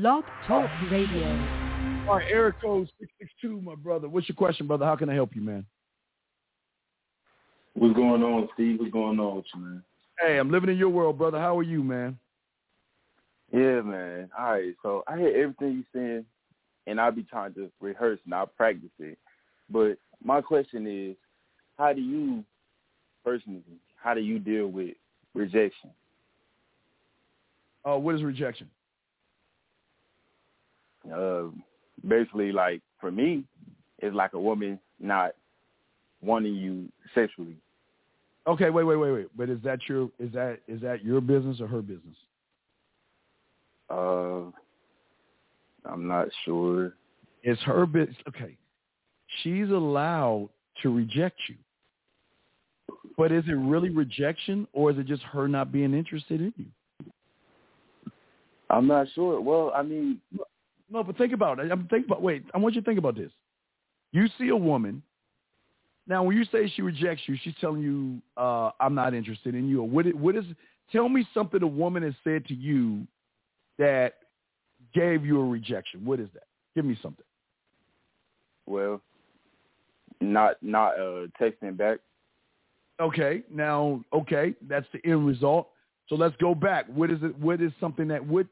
Blog Talk Radio. All right, Eric code 662, my brother. What's your question, brother? How can I help you, man? What's going on, Steve? What's going on with you, man? Hey, I'm living in your world, brother. How are you, man? Yeah, man. All right, so I hear everything you saying, and I'll be trying to rehearse and I'll practice it. But my question is, how do you, personally, how do you deal with rejection? Uh, what is rejection? Uh, basically, like for me, it's like a woman not wanting you sexually. Okay, wait, wait, wait, wait. But is that your is that is that your business or her business? Uh, I'm not sure. It's her business. Okay, she's allowed to reject you. But is it really rejection, or is it just her not being interested in you? I'm not sure. Well, I mean, No, but think about it. I'm think about. Wait, I want you to think about this. You see a woman. Now, when you say she rejects you, she's telling you, uh, "I'm not interested in you." Or what? What is? Tell me something a woman has said to you that gave you a rejection. What is that? Give me something. well, not not uh texting back. Okay. Now, okay, that's the end result. So let's go back. What is it? What is something that would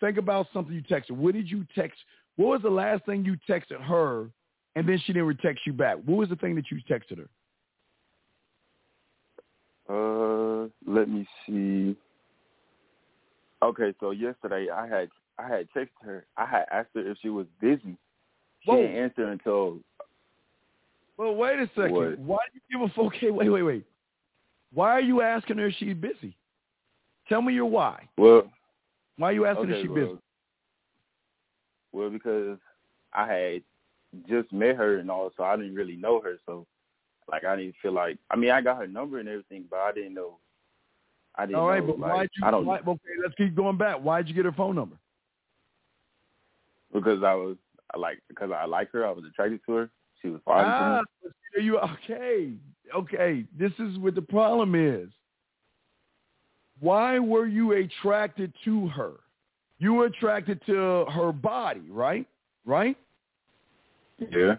think about something you texted? What did you text? What was the last thing you texted her, and then she didn't text you back? What was the thing that you texted her? Uh, let me see. Okay, so yesterday I had I had texted her. I had asked her if she was busy. She Whoa. didn't answer until Well, wait a second. What? Why do you give a fuck? Okay, wait, wait, wait. Why are you asking her if she's busy? Tell me your why. well. Why are you asking okay, if she's well, busy? well, because I had just met her and all, so I didn't really know her. So, like, I didn't feel like. I mean, I got her number and everything, but I didn't know. I didn't All right, know. but like, why'd you? I don't Why, okay, let's keep going back. Why'd you get her phone number? because I was like because I like her. I was attracted to her. She was fine Ah, you okay? Okay, this is what the problem is. Why were you attracted to her? You were attracted to her body, right? Right? Yeah.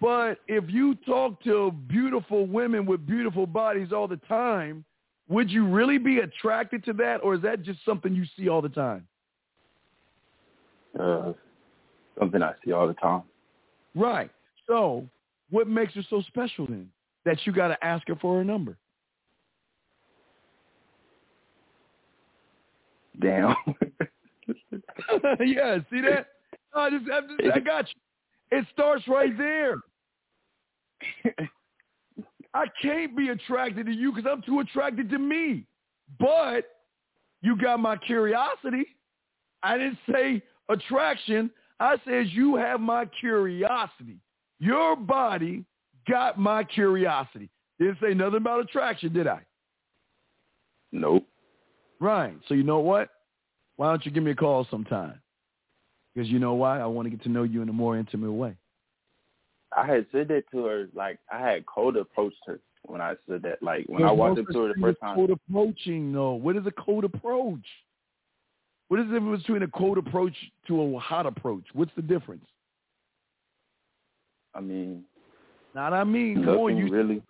But if you talk to beautiful women with beautiful bodies all the time, would you really be attracted to that, or is that just something you see all the time? Uh, something I see all the time. Right. So, what makes her so special then that you got to ask her for her number? Damn. yeah, see that? I just, I just, I got you. It starts right there. I can't be attracted to you because I'm too attracted to me. But you got my curiosity. I didn't say attraction. I said you have my curiosity. Your body got my curiosity. Didn't say nothing about attraction, did I? nope. Right. So you know what? Why don't you give me a call sometime? Because you know why? I want to get to know you in a more intimate way. I had said that to her. Like I had cold approached her when I said that. Like when I walked no up to her the first time. Cold approaching, though. What is a cold approach? What is the difference between a cold approach to a hot approach? What's the difference? I mean, Now, I mean, come on, you really.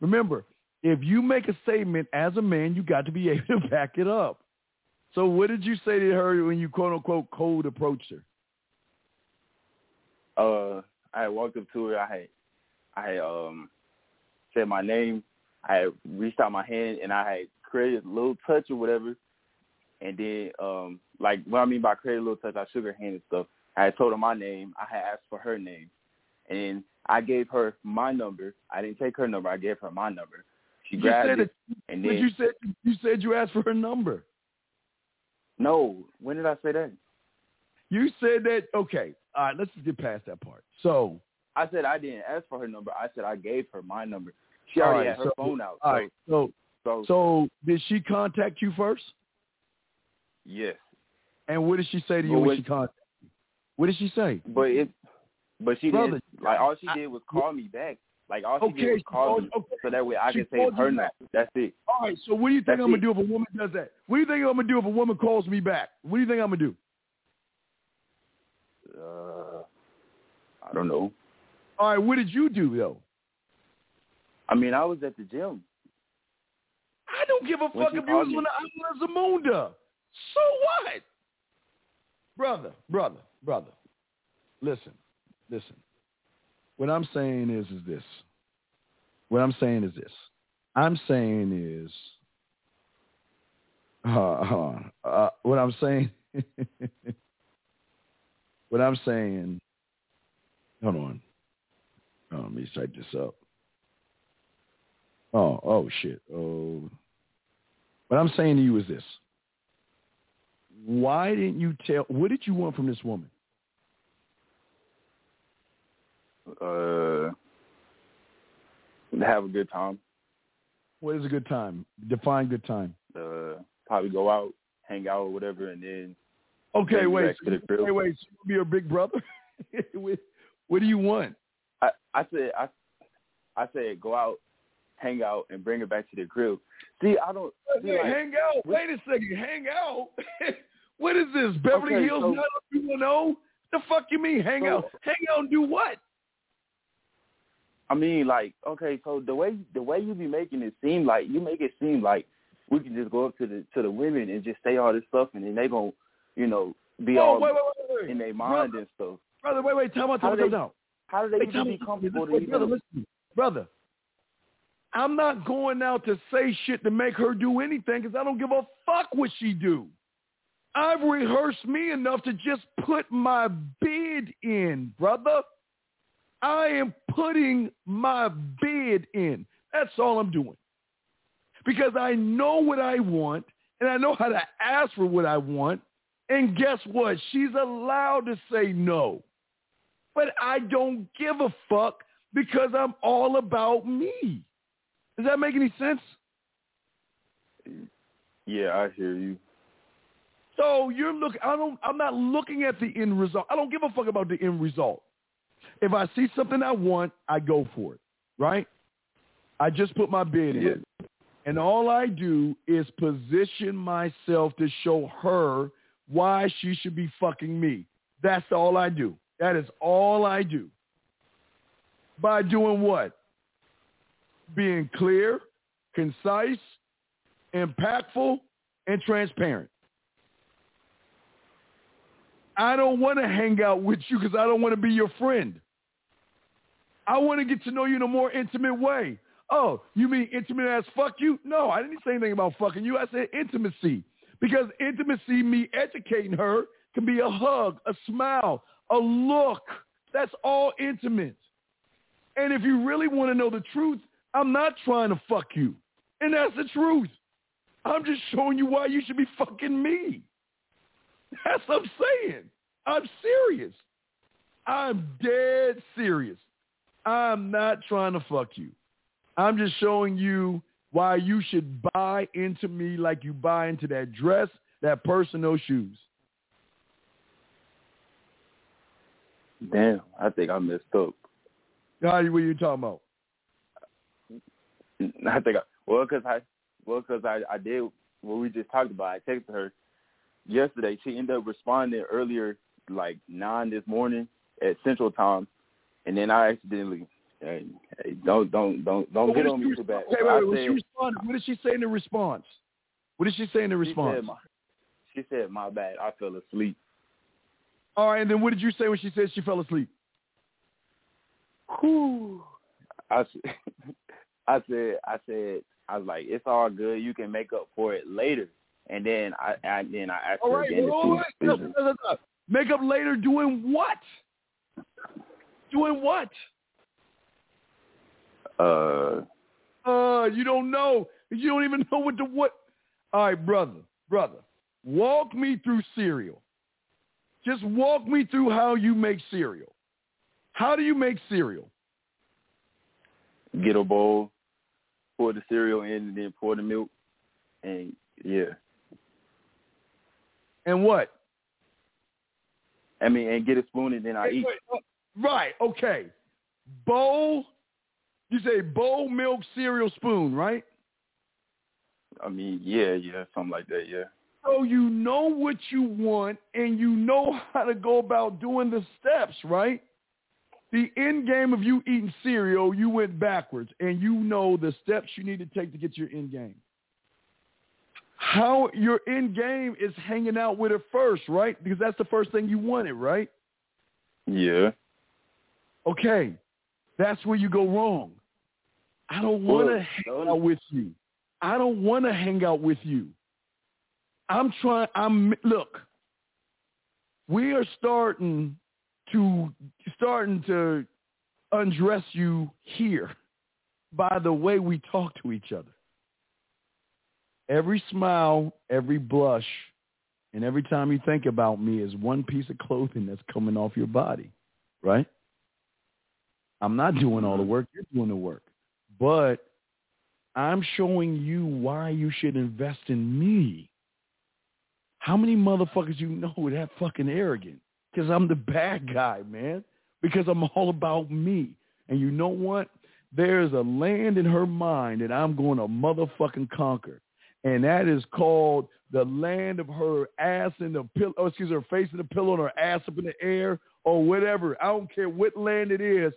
remember, if you make a statement as a man, you got to be able to back it up. So, what did you say to her when you quote unquote cold approached her? Uh, I had walked up to her. I had, I had um, said my name. I had reached out my hand and I had created a little touch or whatever. And then, um, like what I mean by create a little touch, I shook her hand and stuff. I had told her my name. I had asked for her name, and I gave her my number. I didn't take her number. I gave her my number. She grabbed it, that- and But then you said you said you asked for her number. No. When did I say that? You said that. Okay, all right. Let's just get past that part. So, I said I didn't ask for her number. I said I gave her my number. She already right, had her so- phone out. all right. So, So, so, so did she contact you first? yes. And what did she say to you when she contacted you? What did she say? But it, but she Brother, didn't. Like all she I- did was call me back, Like all she Okay, did was call me, okay. so that way I She can say called her name. That's it. All right. So what do you think That's I'm gonna it. do if a woman does that? What do you think I'm gonna do if a woman calls me back? What do you think I'm gonna do? Uh, I don't know. All right. What did you do though? I mean, I was at the gym. I don't give a When fuck if you was on the island of Zamunda. So what? Brother, brother, brother. Listen, listen. What I'm saying is is this. What I'm saying is this. I'm saying is uh, uh, what I'm saying what I'm saying hold on. Oh, let me type this up. Oh, oh shit. Oh what I'm saying to you is this. Why didn't you tell what did you want from this woman? Uh, have a good time. What is a good time? Define good time. Uh, probably go out, hang out, or whatever, and then Okay, wait. So, crib. wait, wait. So you be your big brother? what, what do you want? I, I said I, I said go out, hang out, and bring it back to the crib. See, I don't. See, Wait, like, hang out. Wait a second. Hang out. what is this? Beverly Okay, Hills so- 90210? The fuck you mean hang So- out? Hang out and do what? I mean, like, okay, so the way the way you be making it seem like you make it seem like we can just go up to the to the women and just say all this stuff, and then they gonna, you know, be oh, all wait, wait, wait, in their mind brother, and stuff. brother, wait, wait. Time out, How time out, do they- How do they Hey, even be comfortable to brother, listen, brother. I'm not going out to say shit to make her do anything because I don't give a fuck what she do. I've rehearsed me enough to just put my bid in, brother. I am putting my bid in. That's all I'm doing. Because I know what I want and I know how to ask for what I want. And guess what? She's allowed to say no. But I don't give a fuck because I'm all about me. Does that make any sense? Yeah, I hear you. So you're looking. I don't. I'm not looking at the end result. I don't give a fuck about the end result. If I see something I want, I go for it. Right? I just put my bid in, Yeah. and all I do is position myself to show her why she should be fucking me. That's all I do. That is all I do. By doing what? Being clear, concise, impactful, and transparent. I don't want to hang out with you because I don't want to be your friend. I want to get to know you in a more intimate way. Oh, you mean intimate as fuck you? No, I didn't say anything about fucking you. I said intimacy. Because intimacy, me educating her, can be a hug, a smile, a look. That's all intimate. And if you really want to know the truth, I'm not trying to fuck you. And that's the truth. I'm just showing you why you should be fucking me. That's what I'm saying. I'm serious. I'm dead serious. I'm not trying to fuck you. I'm just showing you why you should buy into me like you buy into that dress, that purse, and those shoes. Damn, I think I messed up. Now, what are you talking about? I think I well, cause I well, cause I I did what we just talked about. I texted her yesterday. She ended up responding earlier, like nine this morning at Central Time, and then I accidentally. Hey, hey, don't don't don't don't What get on me too bad. Wait, wait, wait. said- What did she say in the response? What did she say in the she response? said, my, she said, "My bad, I fell asleep." All right, and then what did you say when she said she fell asleep? Whew. I said, I said, I was like, it's all good. You can make up for it later. And then I, I then I asked All her right, again wait, wait, wait. No, no, no, no. Make up later doing what? Doing what? Uh, Uh, you don't know. You don't even know what the what. All right, brother, brother, walk me through cereal. Just walk me through how you make cereal. How do you make cereal? get a bowl, pour the cereal in, and then pour the milk, and yeah. And what? I mean, and get a spoon, and then I Hey, eat. wait, Right. Okay. Bowl, You say bowl milk cereal spoon, right? I mean, yeah, yeah, something like that, yeah. So you know what you want and you know how to go about doing the steps, right? The end game of you eating cereal, you went backwards and you know the steps you need to take to get your end game. How your end game is hanging out with it first, right? Because that's the first thing you wanted, right? Yeah. Okay. That's where you go wrong. I don't want to hang out with you. I don't want to hang out with you. I'm trying. I'm look. We are starting to starting to undress you here by the way we talk to each other. Every smile, every blush, and every time you think about me is one piece of clothing that's coming off your body, right? I'm not doing all the mm-hmm. work. You're doing the work. But I'm showing you why you should invest in me. How many motherfuckers you know are that fucking arrogant? Because I'm the bad guy, man. Because I'm all about me. And you know what? There's a land in her mind that I'm going to motherfucking conquer. And that is called the land of her ass in the pillow, oh, excuse me, her face in the pillow and her ass up in the air or whatever. I don't care what land it is.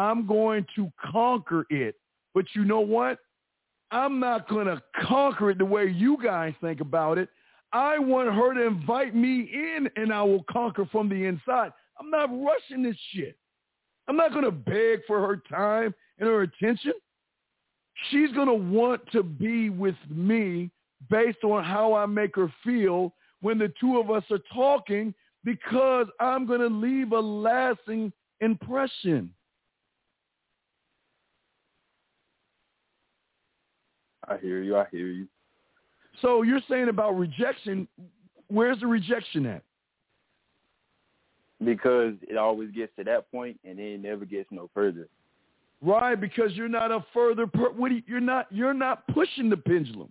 I'm going to conquer it. But you know what? I'm not going to conquer it the way you guys think about it. I want her to invite me in and I will conquer from the inside. I'm not rushing this shit. I'm not going to beg for her time and her attention. She's going to want to be with me based on how I make her feel when the two of us are talking because I'm going to leave a lasting impression. I hear you. I hear you. So you're saying about rejection. Where's the rejection at? Because it always gets to that point and then it never gets no further. Right, because you're not a further. Per- what you, you're not. You're not pushing the pendulum.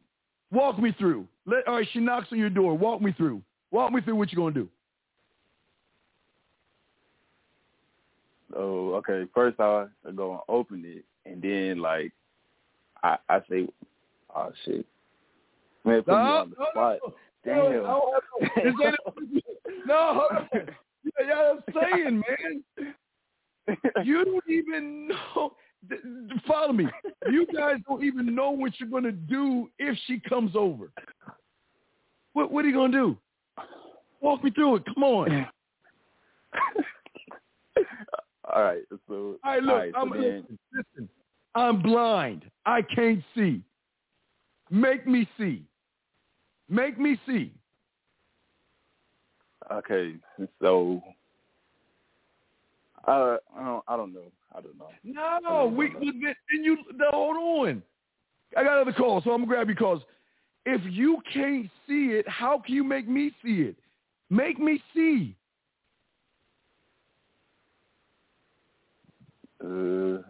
Walk me through. Let, all right, she knocks on your door. Walk me through. Walk me through what you're gonna do. Oh, okay. First I go and open it and then like I I say, Oh shit. Man, put me on the spot. no, Damn. no, no, no, on. Yeah, yeah, I'm saying, man. You don't even know. Follow me. You guys don't even know what you're gonna do if she comes over. What What are you gonna do? Walk me through it. Come on. all right, so All right, look. all right, so I'm, then, listen. I'm blind. I can't see. Make me see. Make me see. okay, so uh, I don't I don't know. I don't know. No, we, we then you no, hold on. I got another call, so I'm gonna grab you calls. If you can't see it, how can you make me see it? Make me see. Uh,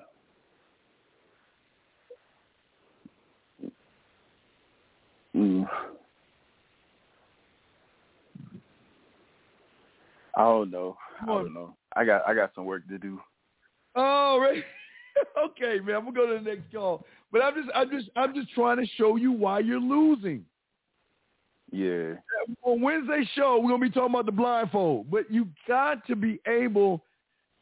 I don't know. I don't know. I got I got some work to do. Oh, right. okay, man. I'm gonna go to the next call. But I'm just, I'm just, I'm just trying to show you why you're losing. Yeah. On Wednesday show, we're gonna be talking about the blindfold. But you got to be able.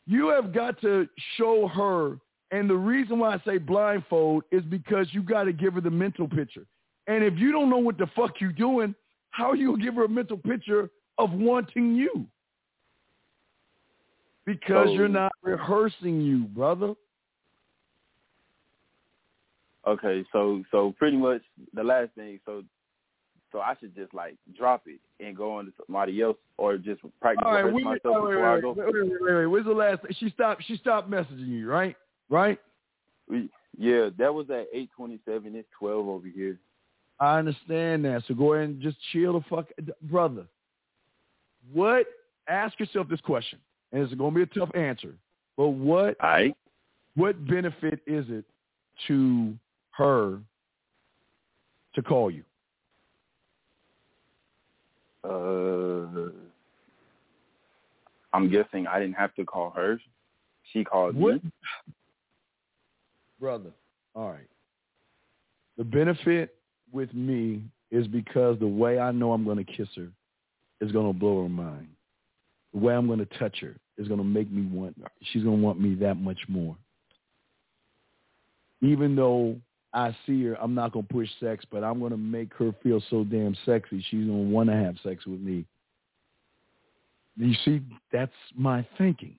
You have got to show her. And the reason why I say blindfold is because you got to give her the mental picture. And if you don't know what the fuck you're doing, how are you gonna give her a mental picture of wanting you? Because So- you're not rehearsing you, brother. Okay, so so pretty much the last thing, so so I should just like drop it and go on to somebody else, or just practice All right, rehearse wait, wait, myself wait, I go. wait, wait, wait, wait. Where's the last? She stopped. She stopped messaging you, right? Right. We, yeah, that was at eight twenty seven. It's twelve over here. I understand that. So go ahead and just chill the fuck, brother. What? Ask yourself this question, and it's going to be a tough answer. But what? Right. What benefit is it to her to call you? Uh, I'm guessing I didn't have to call her. She called What? me. brother. All right. The benefit with me is because the way I know I'm going to kiss her is going to blow her mind. The way I'm going to touch her is going to make me want. She's going to want me that much more. Even though I see her, I'm not going to push sex, but I'm going to make her feel so damn sexy. She's going to want to have sex with me. You see, that's my thinking.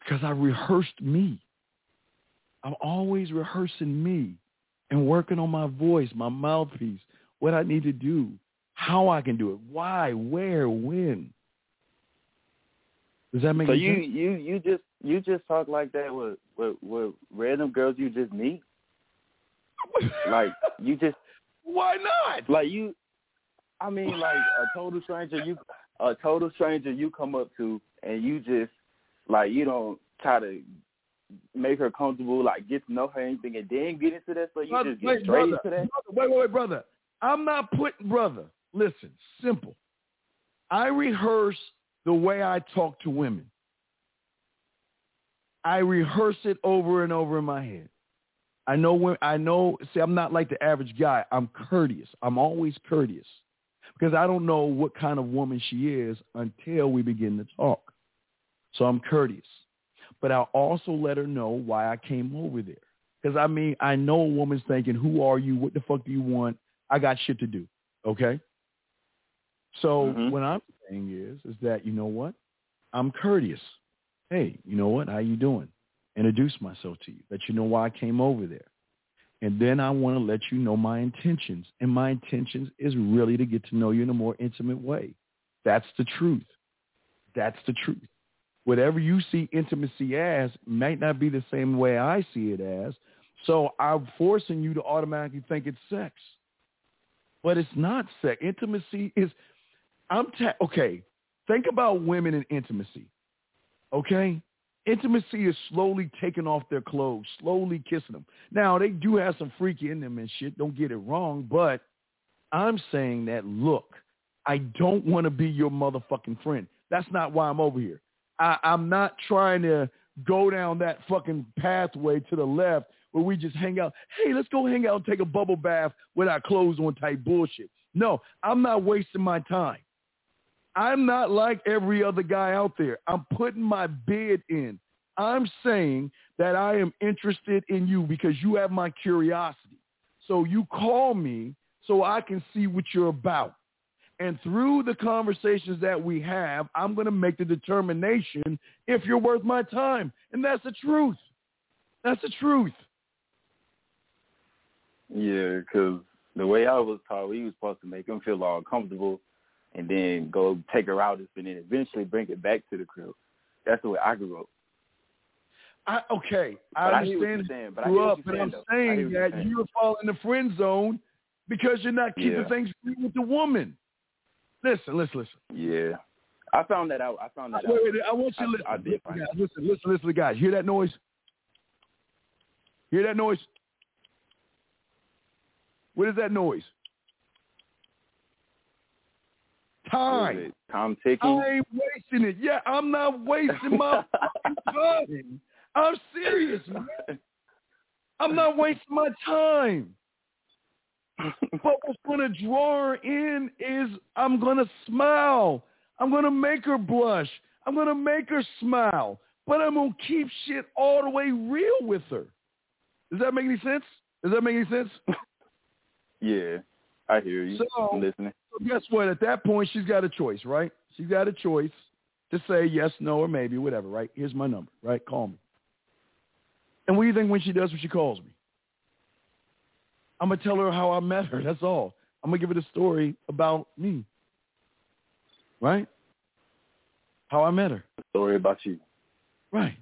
Because I rehearsed me. I'm always rehearsing me and working on my voice, my mouthpiece, what I need to do, how I can do it, why, where, when. Does that make so sense? you you you just you just talk like that with with, with random girls you just meet? like you just why not? Like you, I mean, like a total stranger you a total stranger you come up to and you just like you don't try to make her comfortable, like get to know her anything, and then get into that. So you brother, just get wait, straight brother, into that. Brother, wait, wait, wait, brother. I'm not putting brother. Listen, simple. I rehearse the way I talk to women. I rehearse it over and over in my head. I know when I know. See, I'm not like the average guy. I'm courteous. I'm always courteous because I don't know what kind of woman she is until we begin to talk. So I'm courteous but I'll also let her know why I came over there. Because I mean, I know a woman's thinking, "Who are you? What the fuck do you want? I got shit to do." Okay. So Mhm. what I'm saying is, is that you know what? I'm courteous. Hey, you know what? How you doing? Introduce myself to you. Let you know why I came over there. And then I want to let you know my intentions. And my intentions is really to get to know you in a more intimate way. That's the truth. That's the truth whatever you see intimacy as might not be the same way I see it as. So I'm forcing you to automatically think it's sex. But it's not sex. Intimacy is, I'm, ta- okay, think about women and intimacy. Okay? Intimacy is slowly taking off their clothes, slowly kissing them. Now, they do have some freaky in them and shit. Don't get it wrong. But I'm saying that, look, I don't want to be your motherfucking friend. That's not why I'm over here. I, I'm not trying to go down that fucking pathway to the left where we just hang out. Hey, let's go hang out and take a bubble bath with our clothes on type bullshit. No, I'm not wasting my time. I'm not like every other guy out there. I'm putting my bid in. I'm saying that I am interested in you because you have my curiosity. So you call me so I can see what you're about. And through the conversations that we have, I'm going to make the determination if you're worth my time. And that's the truth. That's the truth. Yeah, because the way I was taught, we was supposed to make them feel all comfortable and then go take her out and then eventually bring it back to the crib. That's the way I grew up. I, okay, I But understand hear saying, but I grew what up, you're but saying, I'm though. Saying you're that saying. you fall in the friend zone because you're not keeping Yeah. things free with the woman. Listen, listen, listen. Yeah. I found that out. I found that Wait, out. wait, I want you to I- listen. I did listen, find guys, listen, listen, listen, guys. Hear that noise? Hear that noise? What is that noise? Time. Time ticking. I ain't wasting it. Yeah, I'm not wasting my time. I'm serious, man. I'm not wasting my time. But what's going to draw her in is I'm going to smile. I'm going to make her blush. I'm going to make her smile. But I'm going to keep shit all the way real with her. Does that make any sense? Does that make any sense? yeah. I hear you. So- I'm listening. So guess what? At that point, she's got a choice, right? She's got a choice to say yes, no, or maybe, whatever, right? Here's my number, right? Call me. And what do you think when she does when she calls me? I'm going to tell her how I met her. That's all. I'm going to give her the story about me, right? How I met her, Story about you. right?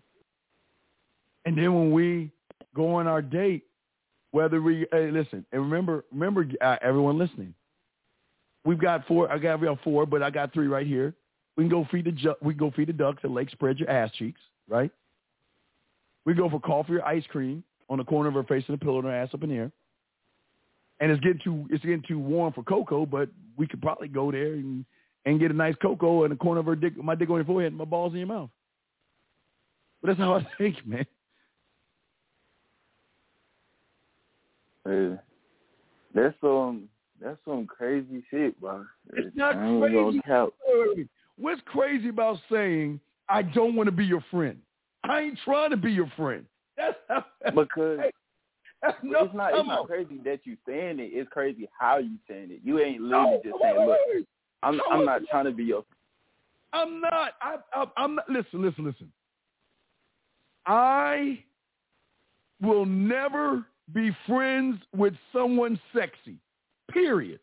And then when we go on our date, whether we hey, listen and remember, remember uh, everyone listening, we've got four. I got we have four, but I got three right here. We can go feed the ju- we can go feed the ducks at Lake Spread Your Ass Cheeks, right? We go for coffee or ice cream on the corner of her face and a pillow and her ass up in the air. And it's getting too it's getting too warm for cocoa, but we could probably go there and and get a nice cocoa in the corner of her dick, my dick on your forehead and my balls in your mouth. But that's how I think, man. Yeah. That's some that's some crazy shit, bro. It's not crazy. What's crazy about saying I don't want to be your friend? I ain't trying to be your friend. That's how, Because no, it's not it's not on. crazy that you saying it. It's crazy how you saying it. You ain't No, literally just saying, "Look, wait. I'm I'm not trying to be your." I'm not. I, I, I'm not. Listen, listen, listen. I will never be friends with someone sexy. Period.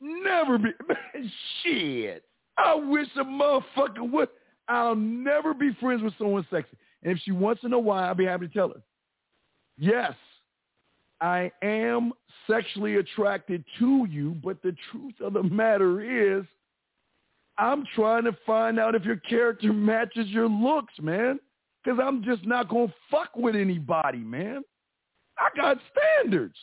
Never be. Man, shit. I wish a motherfucker would. I'll never be friends with someone sexy. And if she wants to know why, I'll be happy to tell her. Yes, I am sexually attracted to you, but the truth of the matter is, I'm trying to find out if your character matches your looks, man. Because I'm just not going to fuck with anybody, man. I got standards.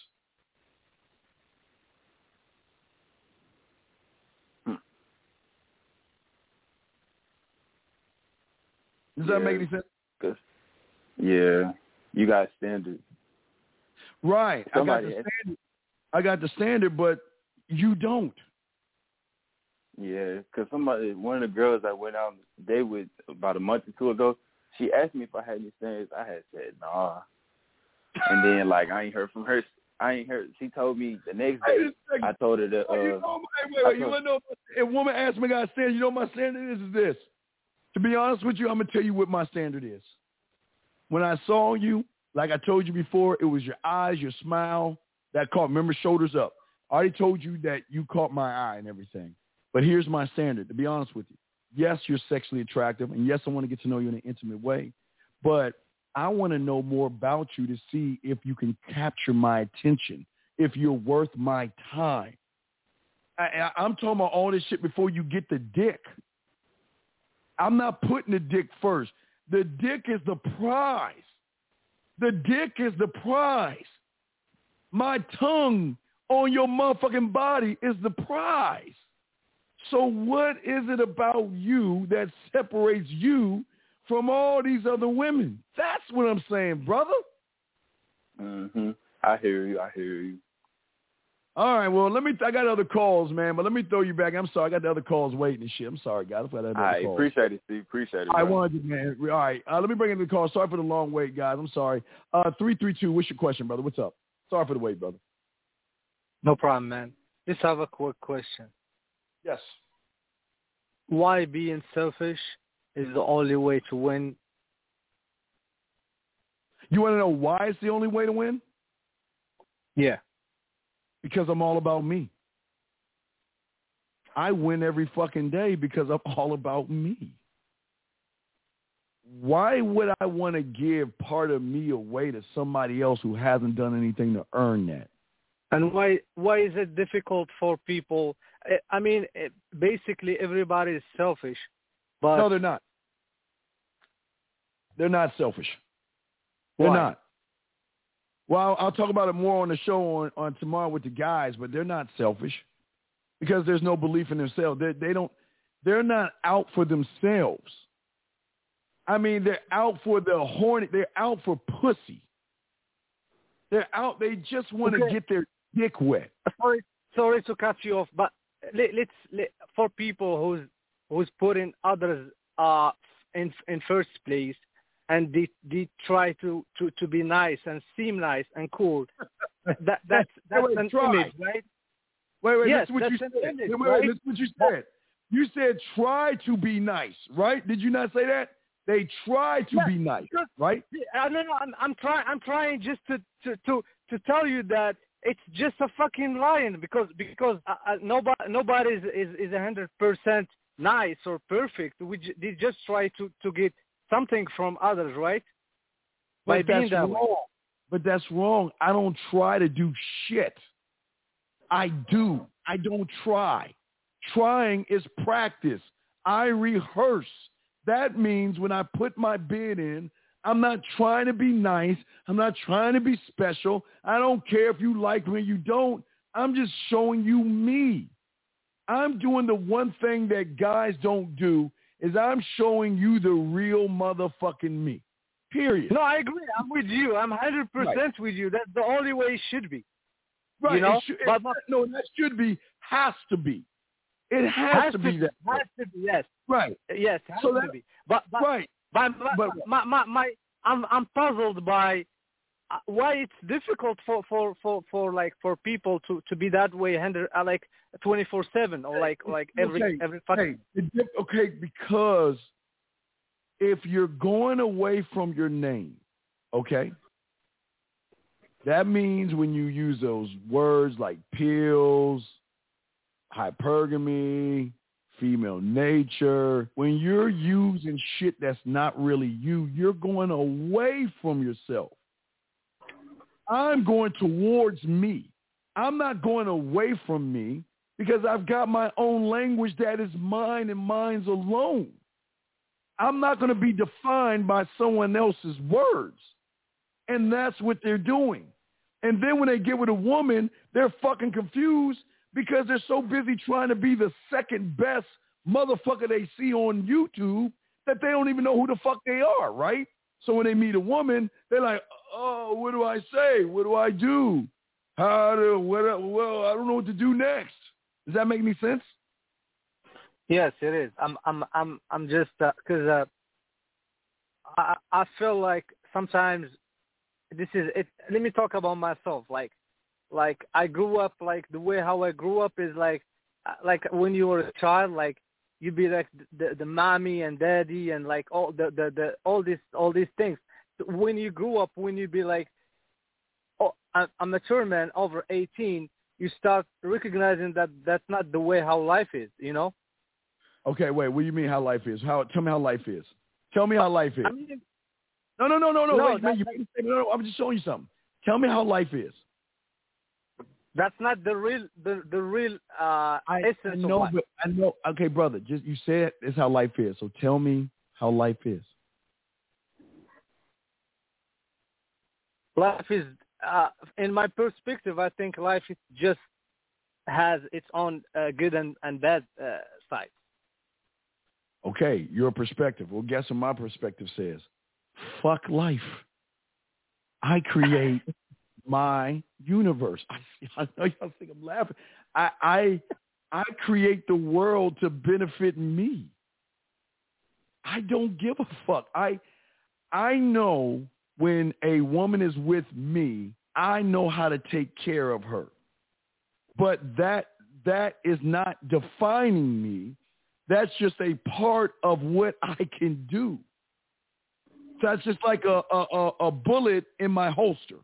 Does that Yeah. make any sense? Yeah, you got standards. Right. Somebody I got the standard. I got the standard, but you don't. Yeah, because somebody, one of the girls I went out on a date with about a month or two ago, she asked me if I had any standards. I had said nah, and then like I ain't heard from her. I ain't heard. She told me the next day. I told her that. Oh, you Uh, know, wait, wait, wait. You want to know if a woman asks me, "I standard," you know my standard is? Is this? To be honest with you, I'm gonna tell you what my standard is. When I saw you, like I told you before, it was your eyes, your smile that caught. Remember, shoulders up. I already told you that you caught my eye and everything. But here's my standard. To be honest with you, yes, you're sexually attractive, and yes, I want to get to know you in an intimate way. But I want to know more about you to see if you can capture my attention, if you're worth my time. I, I'm talking about all this shit before you get the dick. I'm not putting the dick first. The dick is the prize. The dick is the prize. My tongue on your motherfucking body is the prize. So what is it about you that separates you from all these other women? That's what I'm saying, brother. hmm I hear you. I hear you. All right, well, let me. I got other calls, man, but let me throw you back. I'm sorry, I got the other calls waiting and shit. I'm sorry, guys. I got other I calls. appreciate it, Steve. Appreciate it. I wanted to, man. All right, uh, let me bring in the call. Sorry for the long wait, guys. I'm sorry. Uh, three three two. What's your question, brother? What's up? Sorry for the wait, brother. No problem, man. Just have a quick question. Yes. Why being selfish is the only way to win? You want to know why it's the only way to win? Yeah. Because I'm all about me. I win every fucking day because I'm all about me. Why would I want to give part of me away to somebody else who hasn't done anything to earn that? And why why is it difficult for people? I- mean, eh, basically everybody is selfish, but no, they're not. They're not selfish. They're Why? not. Well, I'll, talk about it more on the show on, on tomorrow with the guys, but they're not selfish because there's no belief in themselves. They, they don't. They're not out for themselves. I mean, they're out for the horny. They're out for pussy. They're out. They just want to Okay. get their dick wet. sorry sorry to cut you off, but let, let's let, for people who's who's putting others uh in in first place and they they try to to to be nice and seem nice and cool. that that's that's Wait, an try. image, right? Wait, wait. Yes, listen what you that's said. image, wait, wait, right? listen what you said. You said try to be nice, right? Did you not say that? They try to Yeah, be nice, right? I no, no, I'm I'm trying I'm trying just to to to to tell you that it's just a fucking lying because because uh, uh, nobody nobody is is is a hundred percent nice or perfect. We j- they just try to to get something from others, right? By But being that's that way. wrong. But that's wrong. I don't try to do shit. I do. I don't try. Trying is practice. I rehearse. That means when I put my bid in, I'm not trying to be nice. I'm not trying to be special. I don't care if you like me or you don't. I'm just showing you me. I'm doing the one thing that guys don't do is I'm showing you the real motherfucking me. Period. No, I agree. I'm with you. I'm 100% Right. with you. That's the only way it should be. Right. You know, it should, but- it- no, that should be, has to be. It has, Has to be that. way. Has to be, yes. Right. Yes, has So to that- be. But, but, Right. but, but, but- my, my, my, I'm, I'm puzzled by why it's difficult for, for, for, for like for people to, to be that way, uh, like 24/7 or like like every Okay, every fucking. Hey, okay, because if you're going away from your name, okay, that means when you use those words like pills, hypergamy, female nature, when you're using shit that's not really you, you're going away from yourself. I'm going towards me. I'm not going away from me because I've got my own language that is mine and mine's alone. I'm not going to be defined by someone else's words. And that's what they're doing. And then when they get with a woman, they're fucking confused because they're so busy trying to be the second best motherfucker they see on YouTube that they don't even know who the fuck they are, right? So when they meet a woman, they're like, oh, what do I say? What do I do? How do, what, well, I don't know what to do next. Does that make any sense? Yes, it is. I'm I'm I'm I'm just because uh, I I feel like sometimes this is it. Let me talk about myself. Like like I grew up like the way how I grew up is like uh, like when you were a child like you be like the the mommy and daddy and like all the the, the all these all these things. When you grew up, when you be like oh, a, a mature man over 18, you start recognizing that that's not the way how life is. You know. Okay, wait. What do you mean how life is? How? Tell me how life is. Tell me how life is. I mean, No, no, no, no, no. No, wait, man, you, no, no, I'm just showing you something. Tell me how life is. That's not the real the the real uh I, essence I know, of life. I know. Okay, brother, just you said it's how life is. So tell me how life is. Life is, uh, in my perspective, I think life is just has its own uh, good and and bad uh, sides. Okay, your perspective. Well, guess what my perspective says? Fuck life. I create my universe. I, I know y'all think I'm laughing. I, I I create the world to benefit me. I don't give a fuck. I I know when a woman is with me, I know how to take care of her. But that that is not defining me. That's just a part of what I can do. That's just like a, a, a, a bullet in my holster.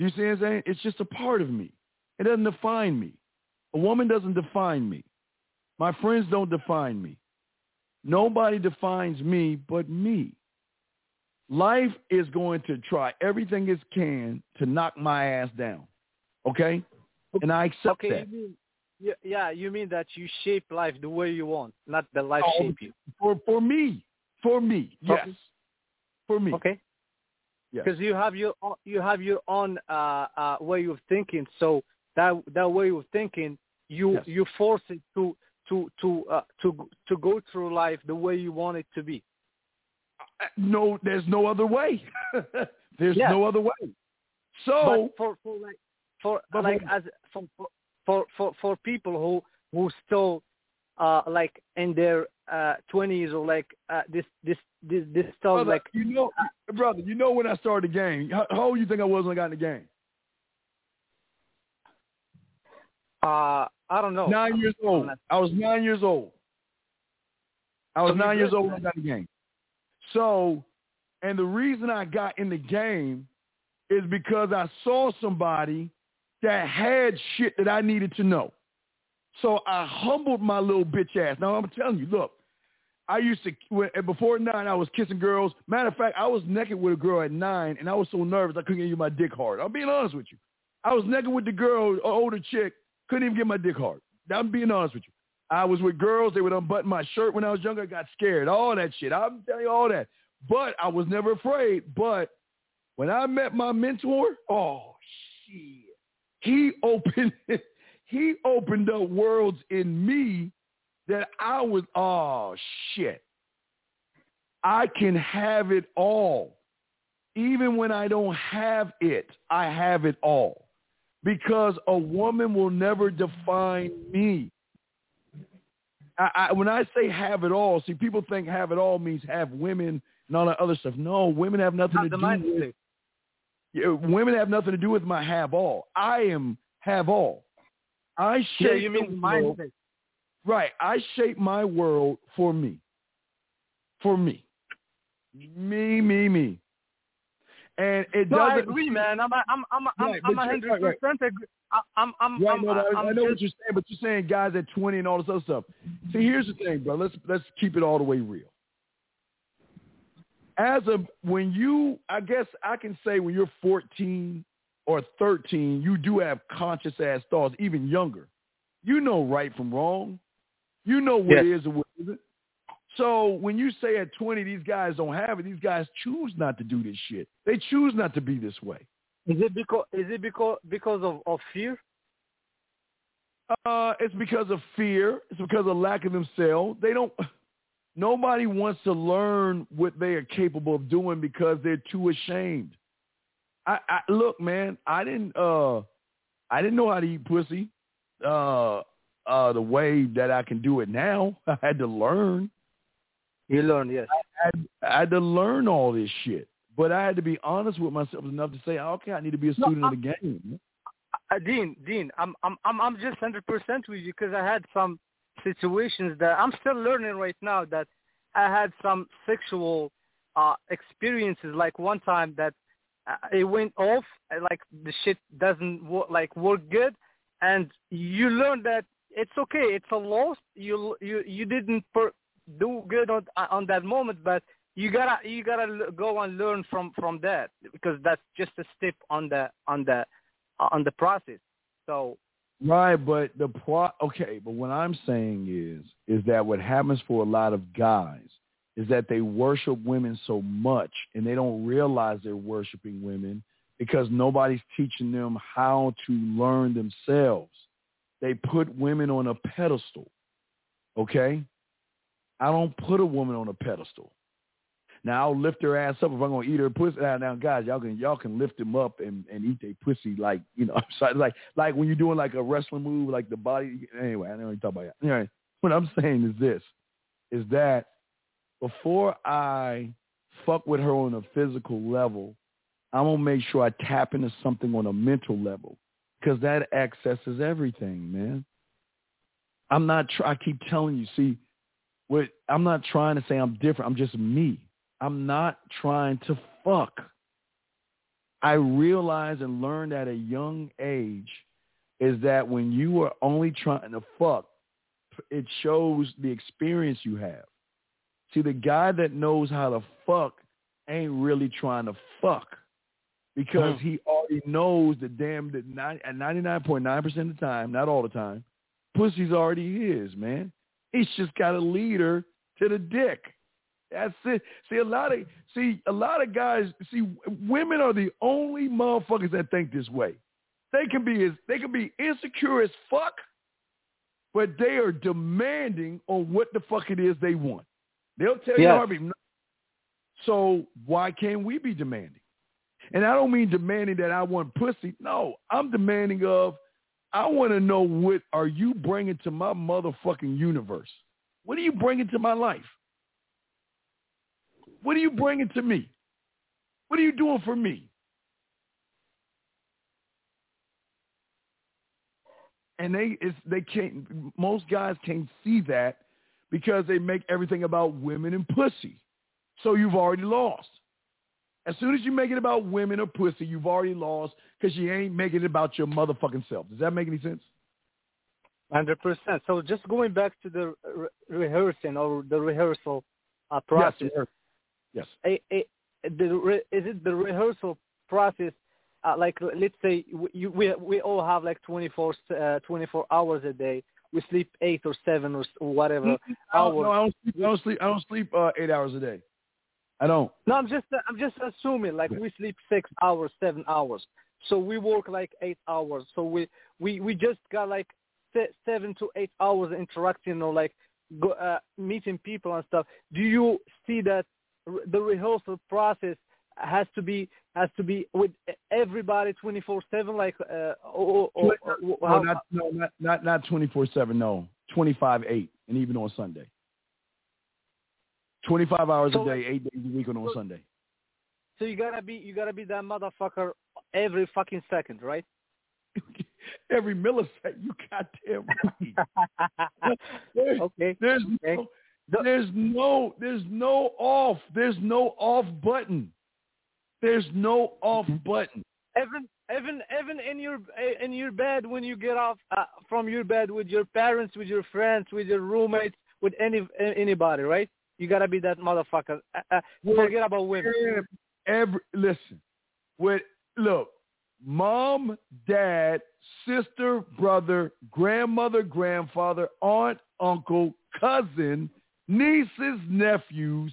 You see what I'm saying? It's just a part of me. It doesn't define me. A woman doesn't define me. My friends don't define me. Nobody defines me but me. Life is going to try everything it can to knock my ass down. Okay? And I accept Okay, that. you mean, yeah, yeah, you mean that you shape life the way you want, not the life Oh, shape you. For for me. For me. Yes. Okay. For me. Okay. Yes. Because you have your own, you have your own uh, uh, way of thinking, so that that way of thinking you Yes. you force it to to to uh, to to go through life the way you want it to be. No, there's no other way. there's Yeah. no other way. So but for for like for like as for for for for people who who still uh like in their uh twenties or like uh this this this this still brother, like you know, brother, you know when I started the game. How, how old you think I was when I got in the game? uh I don't know Nine years old. not- I was nine years old. I was So nine years old when I got in the game. So, and the reason I got in the game is because I saw somebody that had shit that I needed to know. So I humbled my little bitch ass. Now I'm telling you, look, I used to before nine, I was kissing girls. Matter of fact, I was naked with a girl at nine, and I was so nervous I couldn't get my dick hard. I'm being honest with you. I was naked with the girl, older chick, couldn't even get my dick hard. I'm being honest with you. I was with girls. They would unbutton my shirt when I was younger. I got scared. All that shit. I'm telling you all that. But I was never afraid. But when I met my mentor, oh shit, he opened he opened up worlds in me that I was oh shit. I can have it all. Even when I don't have it, I have it all. Because a woman will never define me. I, I, when I say have it all, see, people think have it all means have women and all that other stuff. No, women have nothing Not to do with mindset. yeah, women have nothing to do with my have all. I am have all. I shape Yeah, you mean the the world- mindset. Right. I shape my world for me. For me. Me, me, me. And it No, I doesn't agree, man. I'm, I'm, I'm, I'm, Right, I'm a hundred right, right. percent agree. I- I'm, I'm, Right, I'm, no, I, I'm I know what you're saying, but you're saying guys at 20 and all this other stuff. See, here's the thing, bro. Let's let's keep it all the way real. As a when you, I guess I can say when you're 14 or 13, you do have conscious ass thoughts, even younger. You know right from wrong. You know what Yes. is and what isn't. So when you say at 20 these guys don't have it, these guys choose not to do this shit. They choose not to be this way. is it because, is it because, because of, of fear? Uh, it's because of fear. It's because of lack of themselves. They don't. Nobody wants to learn what they are capable of doing because they're too ashamed. I, I look, man. I didn't. Uh, I didn't know how to eat pussy. Uh, uh, the way that I can do it now. I had to learn. You learn, yes. I had, I had to learn all this shit. But I had to be honest with myself enough to say, okay, I need to be a student I- of the game. Uh, Dean, Dean, I'm, I'm, I'm, I'm just hundred percent with you because I had some situations that I'm still learning right now. That I had some sexual uh experiences. Like one time that uh, it went off, like the shit doesn't wo- like work good, and you learn that it's okay. It's a loss. You, you, you didn't per- do good on on that moment, but you gotta you gotta go and learn from from that because that's just a step on the on the uh, on the process. So Right, but the pro okay, but what I'm saying is is that what happens for a lot of guys is that they worship women so much and they don't realize they're worshiping women because nobody's teaching them how to learn themselves. They put women on a pedestal. Okay? I don't put a woman on a pedestal. Now I'll lift her ass up if I'm gonna eat her pussy. Now, now guys, y'all can y'all can lift them up and, and eat their pussy like you know, so like like when you're doing like a wrestling move, like the body. Anyway, I don't even talk about that. Anyway, what I'm saying is this: is that before I fuck with her on a physical level, I'm gonna make sure I tap into something on a mental level because that accesses everything, man. I'm not. Try- I keep telling you. See, what I'm not trying to say I'm different. I'm just me. I'm not trying to fuck. I realized and learned at a young age is that when you are only trying to fuck, it shows the experience you have. See, the guy that knows how to fuck ain't really trying to fuck because Mhm. he already knows the damn that nine- at 99.9% of the time, not all the time, pussy's already his, man. He's just got to lead her to the dick. That's it. See, a lot of see a lot of guys. See, women are the only motherfuckers that think this way. They can be as they can be insecure as fuck, but they are demanding on what the fuck it is they want. They'll tell you, Yes. Harvey. So why can't we be demanding? And I don't mean demanding that I want pussy. No, I'm demanding of I want to know what are you bringing to my motherfucking universe? What are you bringing to my life? What are you bringing to me? What are you doing for me? And they they can't. Most guys can't see that because they make everything about women and pussy. So you've already lost. As soon as you make it about women or pussy, you've already lost because you ain't making it about your motherfucking self. Does that make any sense? hundred percent. So just going back to the re- rehearsing or the rehearsal uh, process. Yes. yes. a, a, the re, is it the rehearsal process? Uh, like let's say we, you, we we all have like 24 uh, 24 hours a day. We sleep eight or seven or whatever I don't, hours. no, I don't sleep. I don't sleep. I don't sleep uh, eight hours a day. I don't. No, I'm just I'm just assuming like we sleep six hours, seven hours. So we work like eight hours. So we we we just got like se- seven to eight hours interacting or like go, uh, meeting people and stuff. Do you see that the rehearsal process has to be has to be with everybody 24/7 like uh or, or, or, no, how, not, no, not not not twenty four seven. No, twenty five eight, and even on Sunday. Twenty five hours So, a day, eight days a week, and on so- Sunday. so you gotta be you gotta be that motherfucker every fucking second right Every millisecond, you goddamn right. There's, okay there's Okay. no, there's no, there's no off. There's no off button. There's no off Mm-hmm. button. even even even in your in your bed when you get off uh, from your bed with your parents with your friends with your roommates with any anybody right you gotta be that motherfucker uh, uh, forget about women Every listen, with look, mom, dad, sister, brother, grandmother, grandfather, aunt, uncle, cousin, nieces, nephews,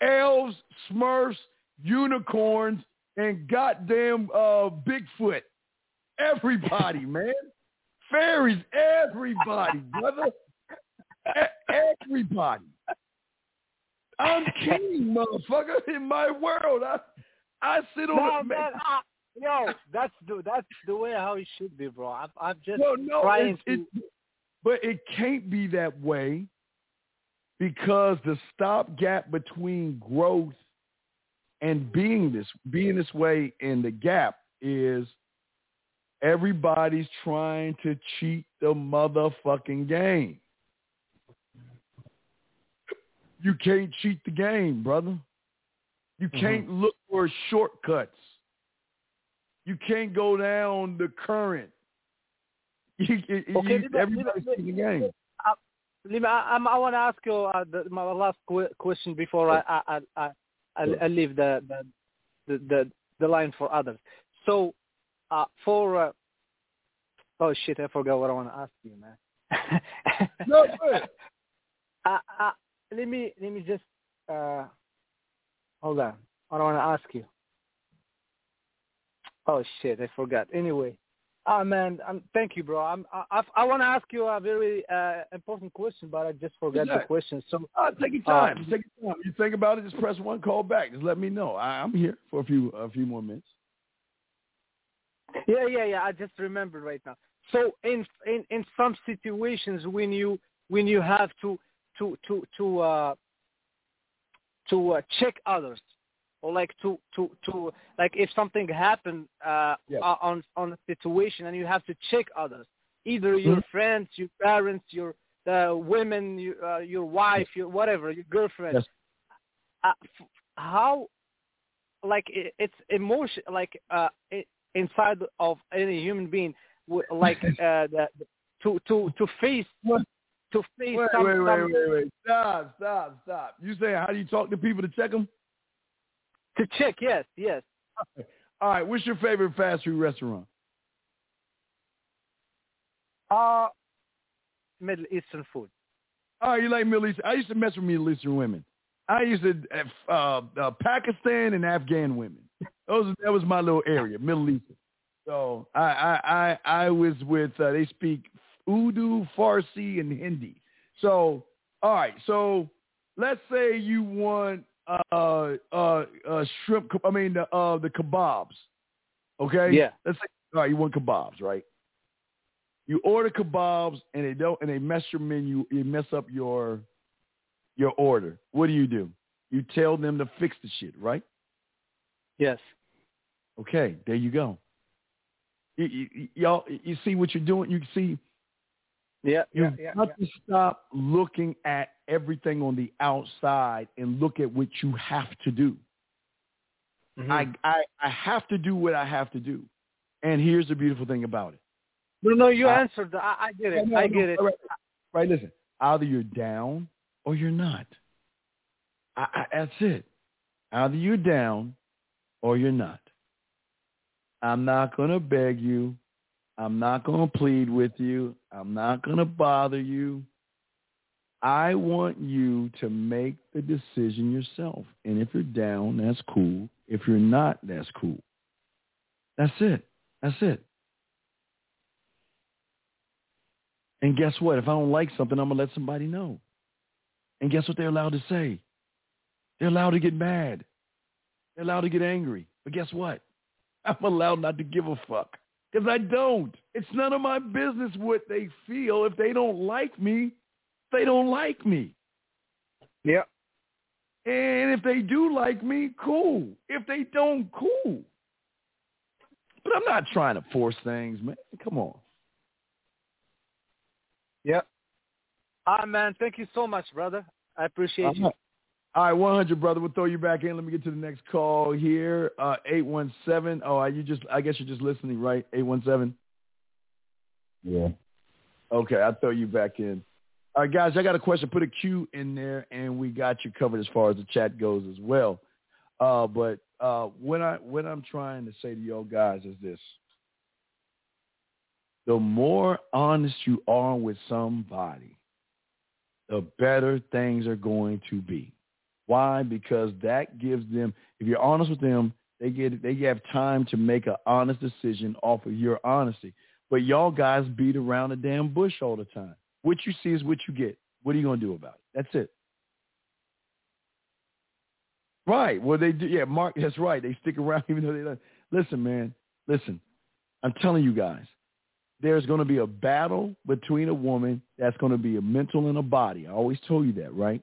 elves, smurfs, unicorns, and goddamn uh, Bigfoot. Everybody, man. Fairies, everybody, brother. E- everybody. I'm king, motherfucker, in my world. I I sit on no, a man, ah, yo, that's the that's the way how it should be, bro. I'm, I'm just no, no, trying it's, to. it's, but it can't be that way because the stopgap between growth and being this being this way in the gap is everybody's trying to cheat the motherfucking game. You can't cheat the game, brother. You can't look for shortcuts. You can't go down the current. You, you, Okay, you, everybody's cheating the game. Lima, I, I'm- I want to ask you uh, the, my last qu- question before I I I, I, I. I leave the the, the the the line for others. So, uh, for uh, oh shit, I forgot what I want to ask you, man. No, go ahead. uh, uh, let me let me just uh, hold on. I want to ask you. Oh shit, I forgot. Anyway, ah man, um, thank you, bro. I'm, I I, I want to ask you a very uh, important question, but I just forgot the question. So Uh, take your time. take your time. You think about it. Just press one. Call back. Just let me know. I, I'm here for a few a few more minutes. yeah, yeah, yeah. I just remembered right now. So in in in some situations when you when you have to to to to uh to uh, check others or like to to to like if something happened uh Yes. on on a situation and you have to check others either your Mhm. friends your parents your uh, women your, uh, your wife your whatever your girlfriend Yes. uh, f- how like it, it's emotion like uh it, inside of any human being like uh the, to to to face What? To face Wait, some, wait, wait, some wait, wait. Stop, stop, stop. You saying how do you talk to people to check them? to check yes yes All right. What's your favorite fast food restaurant? uh middle eastern food Oh, you like Middle East? I used to mess with Middle Eastern women. I used to uh, uh, Pakistan and Afghan women. Those that was my little area, Middle Eastern. So I I I, I was with uh, they speak Urdu, Farsi, and Hindi. So all right, so let's say you want uh uh, uh shrimp. I mean the uh the kebabs. Okay. Yeah. Let's say all right, you want kebabs, right? You order kebabs and they don't and they mess your menu, you mess up your your order. What do you do? You tell them to fix the shit, right? yes Okay, there you go. You, you, y'all, you see what you're doing? You see, yeah yeah you've yeah, got yeah. to stop looking at everything on the outside and look at what you have to do. Mhm. I, I, I have to do what I have to do. And here's the beautiful thing about it. no no you I- answered I, I get it No, I no, get it Right, right, listen. Either you're down or you're not. I, I, that's it. Either you're down or you're not. I'm not going to beg you. I'm not going to plead with you. I'm not going to bother you. I want you to make the decision yourself. And if you're down, that's cool. If you're not, that's cool. That's it. That's it. And guess what? If I don't like something, I'm going to let somebody know. And guess what they're allowed to say? They're allowed to get mad. They're allowed to get angry. But guess what? I'm allowed not to give a fuck because I don't. It's none of my business what they feel. If they don't like me, they don't like me. Yeah. And if they do like me, cool. If they don't, cool. But I'm not trying to force things, man. Come on. Yeah. All right, man. Thank you so much, brother. I appreciate you. All right, 100, brother. We'll throw you back in. Let me get to the next call here. Uh, 817. Oh, you just, I guess you're just listening, right? 817? Yeah. Okay, I'll throw you back in. All right, guys, I got a question. Put a Q in there, and we got you covered as far as the chat goes as well. Uh, but uh, what I what I'm trying to say to y'all guys is this: the more honest you are with somebody, the better things are going to be. Why? Because that gives them, if you're honest with them, they get they have time to make an honest decision off of your honesty. But y'all guys beat around the damn bush all the time. What you see is what you get. What are you gonna do about it? That's it. Right. Well, they do. Yeah, Mark. That's right. They stick around even though they don't. Listen, man. Listen. I'm telling you guys, there's going to be a battle between a woman that's going to be a mental and a body. I always told you that, right?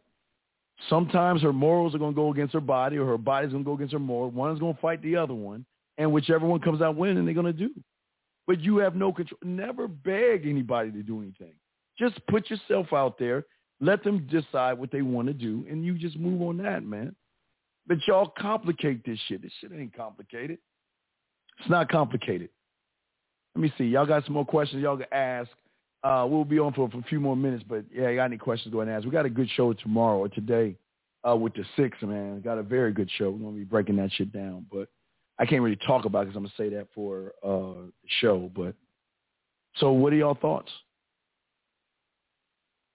Sometimes her morals are going to go against her body or her body's going to go against her morals. One is going to fight the other one. And whichever one comes out winning, they're going to do. But you have no control. Never beg anybody to do anything. Just put yourself out there. Let them decide what they want to do. And you just move on that, man. But y'all complicate this shit. This shit ain't complicated. It's not complicated. Let me see. Y'all got some more questions y'all can ask. Uh, we'll be on for, for, a few more minutes, but yeah, you got any questions, go ahead and ask. We got a good show tomorrow or today uh, with the six, man. We got a very good show. We're going to be breaking that shit down, but I can't really talk about it because I'm going to say that for uh, the show. But so what are y'all thoughts?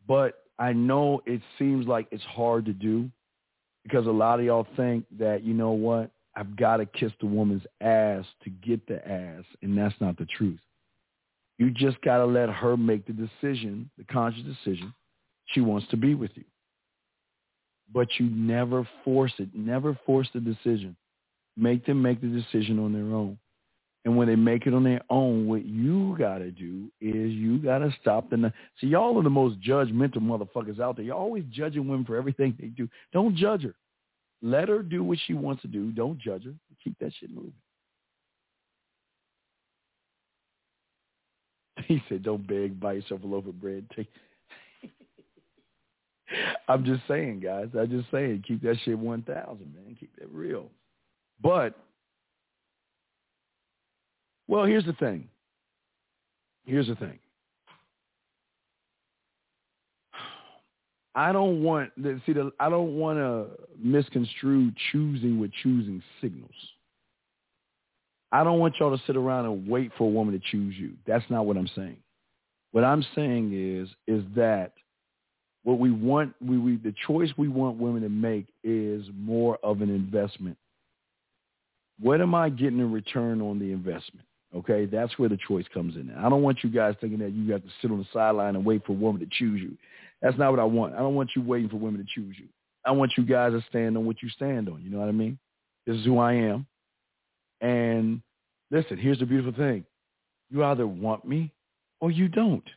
But I know it seems like it's hard to do because a lot of y'all think that, you know what, I've got to kiss the woman's ass to get the ass, and that's not the truth. You just got to let her make the decision, the conscious decision. She wants to be with you. But you never force it. Never force the decision. Make them make the decision on their own. And when they make it on their own, what you got to do is you got to stop the... See, y'all are the most judgmental motherfuckers out there. You're always judging women for everything they do. Don't judge her. Let her do what she wants to do. Don't judge her. Keep that shit moving. He said, "Don't beg, buy yourself a loaf of bread." Take. I'm just saying, guys. I'm just saying, keep that shit one thousand, man. Keep that real. But, well, here's the thing. Here's the thing. I don't want see the I don't want to misconstrue choosing with choosing signals. I don't want y'all to sit around and wait for a woman to choose you. That's not what I'm saying. What I'm saying is is that what we want we, we the choice we want women to make is more of an investment. What am I getting in return on the investment? Okay, that's where the choice comes in. I don't want you guys thinking that you have to sit on the sideline and wait for a woman to choose you. That's not what I want. I don't want you waiting for women to choose you. I want you guys to stand on what you stand on. You know what I mean? This is who I am. And listen, here's the beautiful thing. You either want me or you don't.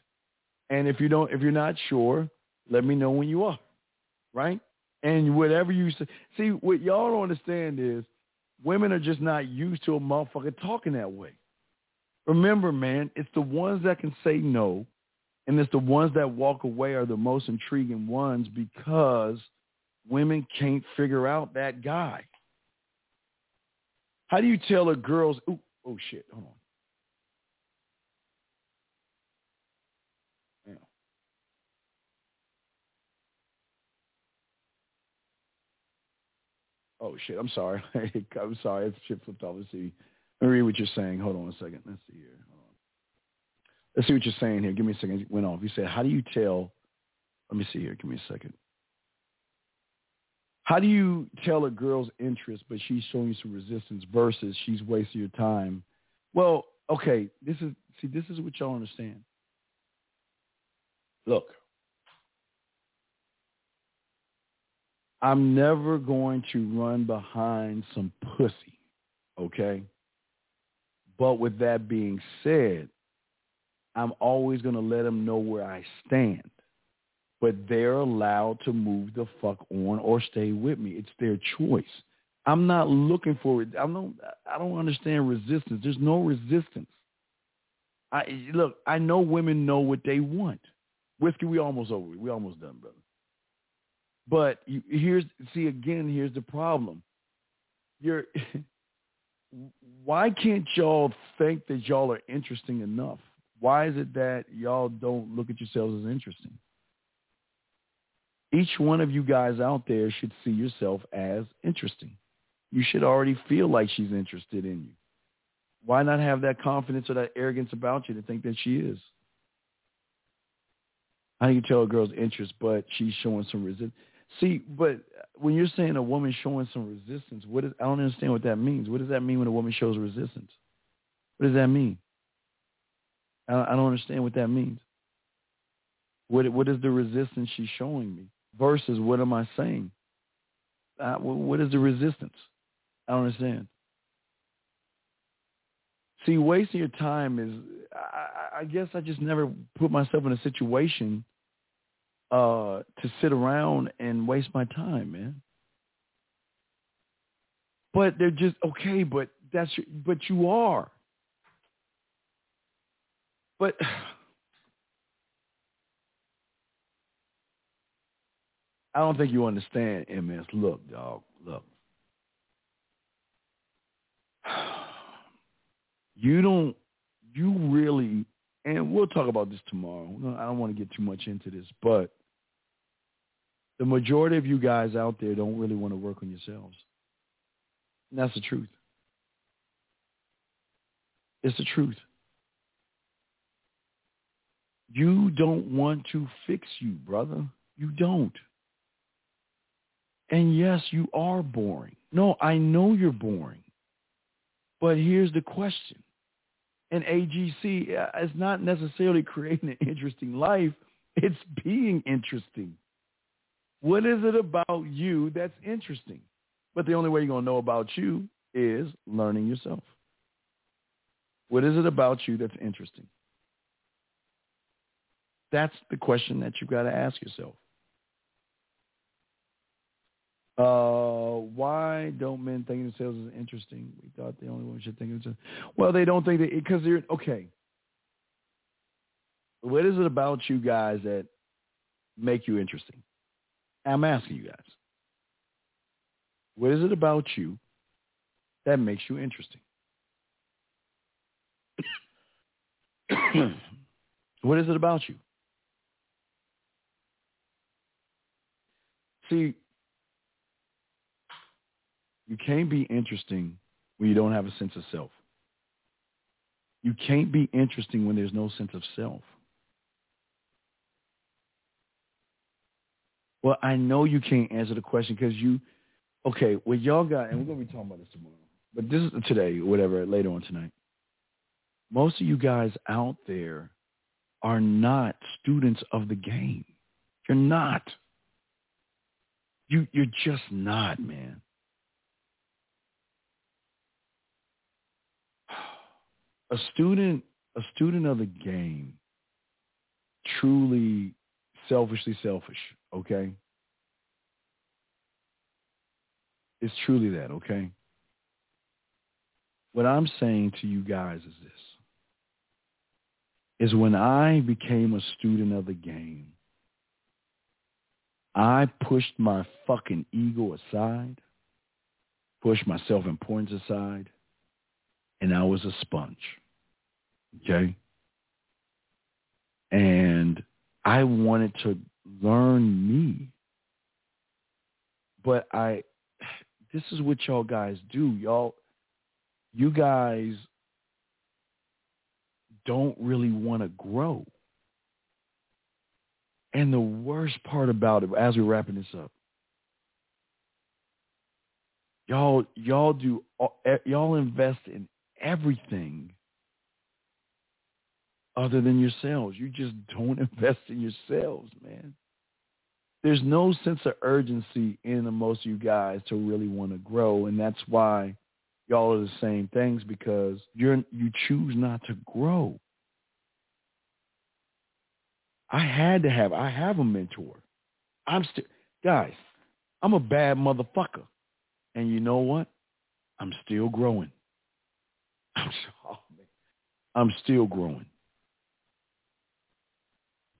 And if you don't, if you're not sure, let me know when you are. Right? And whatever you say. See, what y'all don't understand is women are just not used to a motherfucker talking that way. Remember, man, it's the ones that can say no and it's the ones that walk away are the most intriguing ones because women can't figure out that guy. How do you tell a girl's, ooh, oh shit, hold on. Oh shit, I'm sorry. I'm sorry. It's shit flipped off. Let's see. Let me read what you're saying. Hold on a second. Let's see here. Let's see what you're saying here. Give me a second. It went off. You said, how do you tell? Let me see here. Give me a second. How do you tell a girl's interest, but she's showing you some resistance versus she's wasting your time? Well, okay. This is see. This is what y'all understand. Look, I'm never going to run behind some pussy, okay? But with that being said, I'm always going to let them know where I stand. But they're allowed to move the fuck on or stay with me. It's their choice. I'm not looking for it. I don't. I don't understand resistance. There's no resistance. I look. I know women know what they want. Whiskey, we almost over. We almost done, brother. But you, here's see again. Here's the problem. You're. why can't y'all think that y'all are interesting enough? Why is it that y'all don't look at yourselves as interesting? Each one of you guys out there should see yourself as interesting. You should already feel like she's interested in you. Why not have that confidence or that arrogance about you to think that she is? How do you tell a girl's interest, but she's showing some resistance? See, but when you're saying a woman showing some resistance, what is, I don't understand what that means. What does that mean when a woman shows resistance? What does that mean? I, I don't understand what that means. What what is the resistance she's showing me versus what am I saying? Uh, what is the resistance? I don't understand. See, wasting your time is, I, I guess I just never put myself in a situation uh, to sit around and waste my time, man. But they're just okay. But that's but you are. But I don't think you understand, MS. Look, dog. Look. You don't. You really. And we'll talk about this tomorrow. I don't want to get too much into this, but the majority of you guys out there don't really want to work on yourselves. And that's the truth. It's the truth. You don't want to fix you, brother. You don't. And yes, you are boring. No, I know you're boring. But here's the question. An AGC uh, is not necessarily creating an interesting life. It's being interesting. What is it about you that's interesting? But the only way you're going to know about you is learning yourself. What is it about you that's interesting? That's the question that you've got to ask yourself. Uh, why don't men think themselves as interesting? We thought the only one should think of themselves. Well, they don't think that because they're okay. What is it about you guys that make you interesting? I'm asking you guys. What is it about you that makes you interesting? what is it about you? See, you can't be interesting when you don't have a sense of self. You can't be interesting when there's no sense of self. Well, I know you can't answer the question because you, okay, well, y'all got, and we're going to be talking about this tomorrow, but this is today, whatever, later on tonight. Most of you guys out there are not students of the game. You're not. You, you're just not, man. A student, a student of the game, truly selfishly selfish, okay? It's truly that, okay? What I'm saying to you guys is this. Is when I became a student of the game, I pushed my fucking ego aside, pushed my self-importance aside, and I was a sponge. Okay? And I wanted to learn me. But I this is what y'all guys do. Y'all you guys don't really want to grow. And the worst part about it, as we're wrapping this up, y'all y'all do y'all invest in everything other than yourselves. You just don't invest in yourselves, man. there's no sense of urgency in the most of you guys to really want to grow, and that's why y'all are the same things because you're you choose not to grow. I had to have I have a mentor. I'm still guys, I'm a bad motherfucker. And you know what? I'm still growing. I'm, oh, I'm still growing.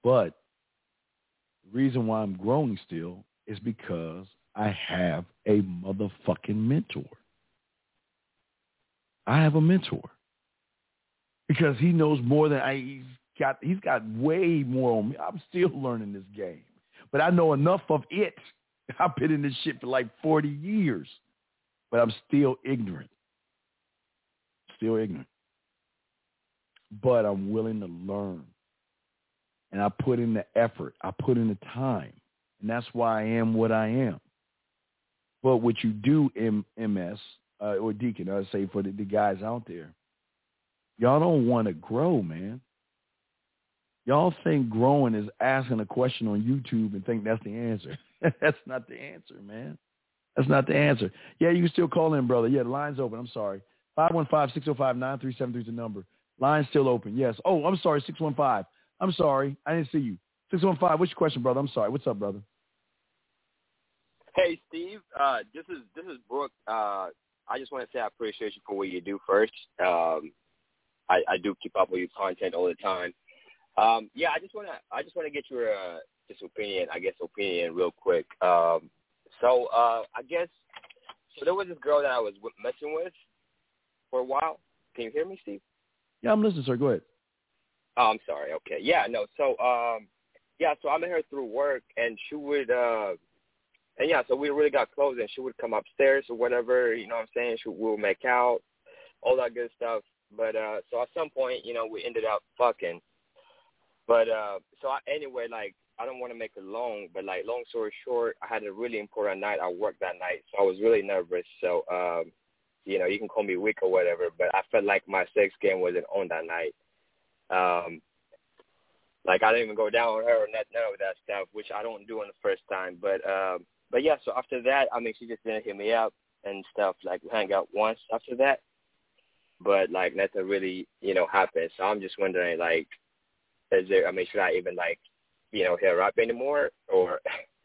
But the reason why I'm growing still is because I have a motherfucking mentor. I have a mentor because he knows more than I. He's got. He's got way more on me. I'm still learning this game, but I know enough of it. I've been in this shit for like 40 years, but I'm still ignorant. Still ignorant. But I'm willing to learn and I put in the effort. I put in the time, and that's why I am what I am. But what you do, M- MS uh, or Deacon, I say for the, the guys out there, y'all don't want to grow, man. Y'all think growing is asking a question on YouTube and think that's the answer. that's not the answer, man. That's not the answer. Yeah, you can still call in, brother. Yeah, the line's open. I'm sorry. 515-605-9373 is the number. Line's still open. Yes. Oh, I'm sorry, 615. I'm sorry. I didn't see you. 615, what's your question, brother? I'm sorry. What's up, brother? Hey, Steve. Uh, this is this is Brooke. Uh, I just want to say I appreciate you for what you do first. Um, I, I do keep up with your content all the time. Um, yeah, I just want to I just want to get your uh, just opinion, I guess opinion real quick. Um, so uh, I guess so. There was this girl that I was messing with for a while. Can you hear me, Steve? Yeah, I'm listening, sir. Go ahead. Oh, I'm sorry. Okay. Yeah, no. So, um, yeah, so I met her through work, and she would, uh, and yeah, so we really got close, and she would come upstairs or whatever. You know what I'm saying? She we'll make out, all that good stuff. But uh, so at some point, you know, we ended up fucking. But uh, so I, anyway, like I don't want to make it long, but like long story short, I had a really important night. I worked that night, so I was really nervous. So, um, you know, you can call me weak or whatever, but I felt like my sex game wasn't on that night. Um, like I didn't even go down on her or none of that stuff, which I don't do on the first time. But um, but yeah, so after that, I mean, she just didn't hit me up and stuff. Like we hang out once after that, but like nothing really, you know, happened. So I'm just wondering, like, is there? I mean, should I even like, you know, hit her up anymore, or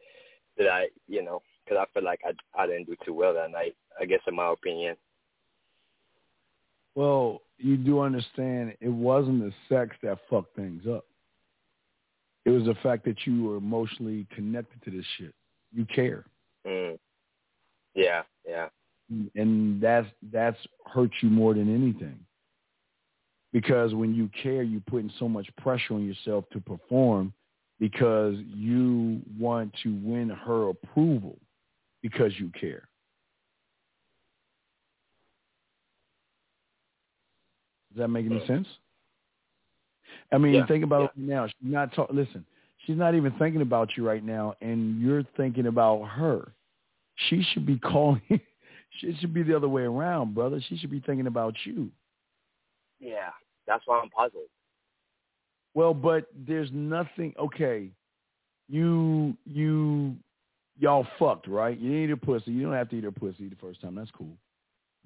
did I, you know, because I feel like I I didn't do too well that night. I guess in my opinion. Well, you do understand it wasn't the sex that fucked things up. It was the fact that you were emotionally connected to this shit. You care. Mm. Yeah, yeah. And that's that's hurt you more than anything. Because when you care, you're putting so much pressure on yourself to perform because you want to win her approval because you care. Does that make any sense? I mean, yeah. think about yeah. it now. She's not ta- listen. She's not even thinking about you right now, and you're thinking about her. She should be calling. she should be the other way around, brother. She should be thinking about you. Yeah, that's why I'm puzzled. Well, but there's nothing. Okay, you you y'all fucked, right? You eat a pussy. You don't have to eat her pussy the first time. That's cool.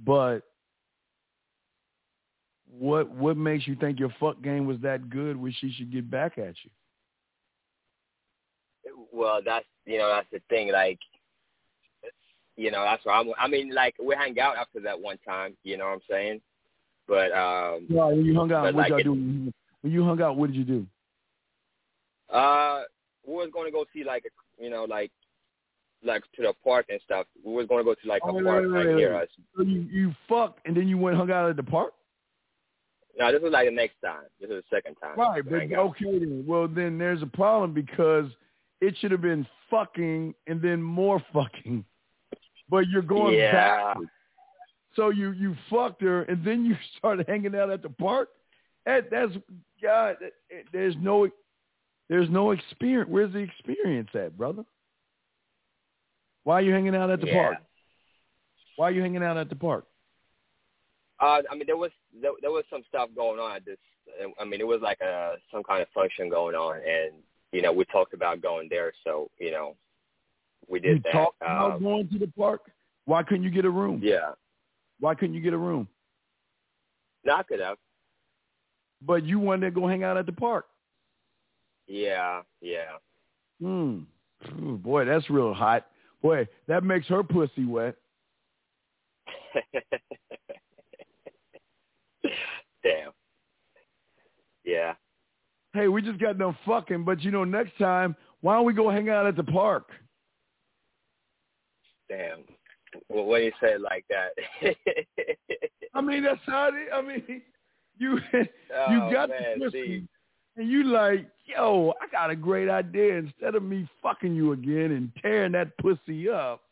But what what makes you think your fuck game was that good where she should get back at you? Well, that's you know that's the thing. Like, you know that's why I'm. I mean, like we hang out after that one time. You know what I'm saying? But um. Yeah, when you hung out, what like y'all do? When you hung out, what did you do? Uh, we was going to go see like you know like like to the park and stuff. We was going to go to like oh, a park right, right, near us. So you you fucked and then you went hung out at the park. No, this is like the next time. This is the second time. Right, but okay then. Well, then there's a problem because it should have been fucking and then more fucking, but you're going yeah. backwards. So you you fucked her and then you started hanging out at the park. That, that's God. There's no there's no experience. Where's the experience at, brother? Why are you hanging out at the yeah. park? Why are you hanging out at the park? Uh, I mean, there was there, there was some stuff going on at this. I mean, it was like a some kind of function going on, and you know, we talked about going there, so you know, we did you that. talked about Um, going to the park. Why couldn't you get a room? yeah, Why couldn't you get a room? no, I could have. But you wanted to go hang out at the park. Yeah, yeah. Hmm. Boy, that's real hot. Boy, that makes her pussy wet. Damn. Yeah. Hey, we just got done fucking, but you know, next time, why don't we go hang out at the park? Damn. Well, do you say like that. I mean, that's how it. I mean, you you oh, got man, the pussy, see. and you like, yo, I got a great idea. Instead of me fucking you again and tearing that pussy up,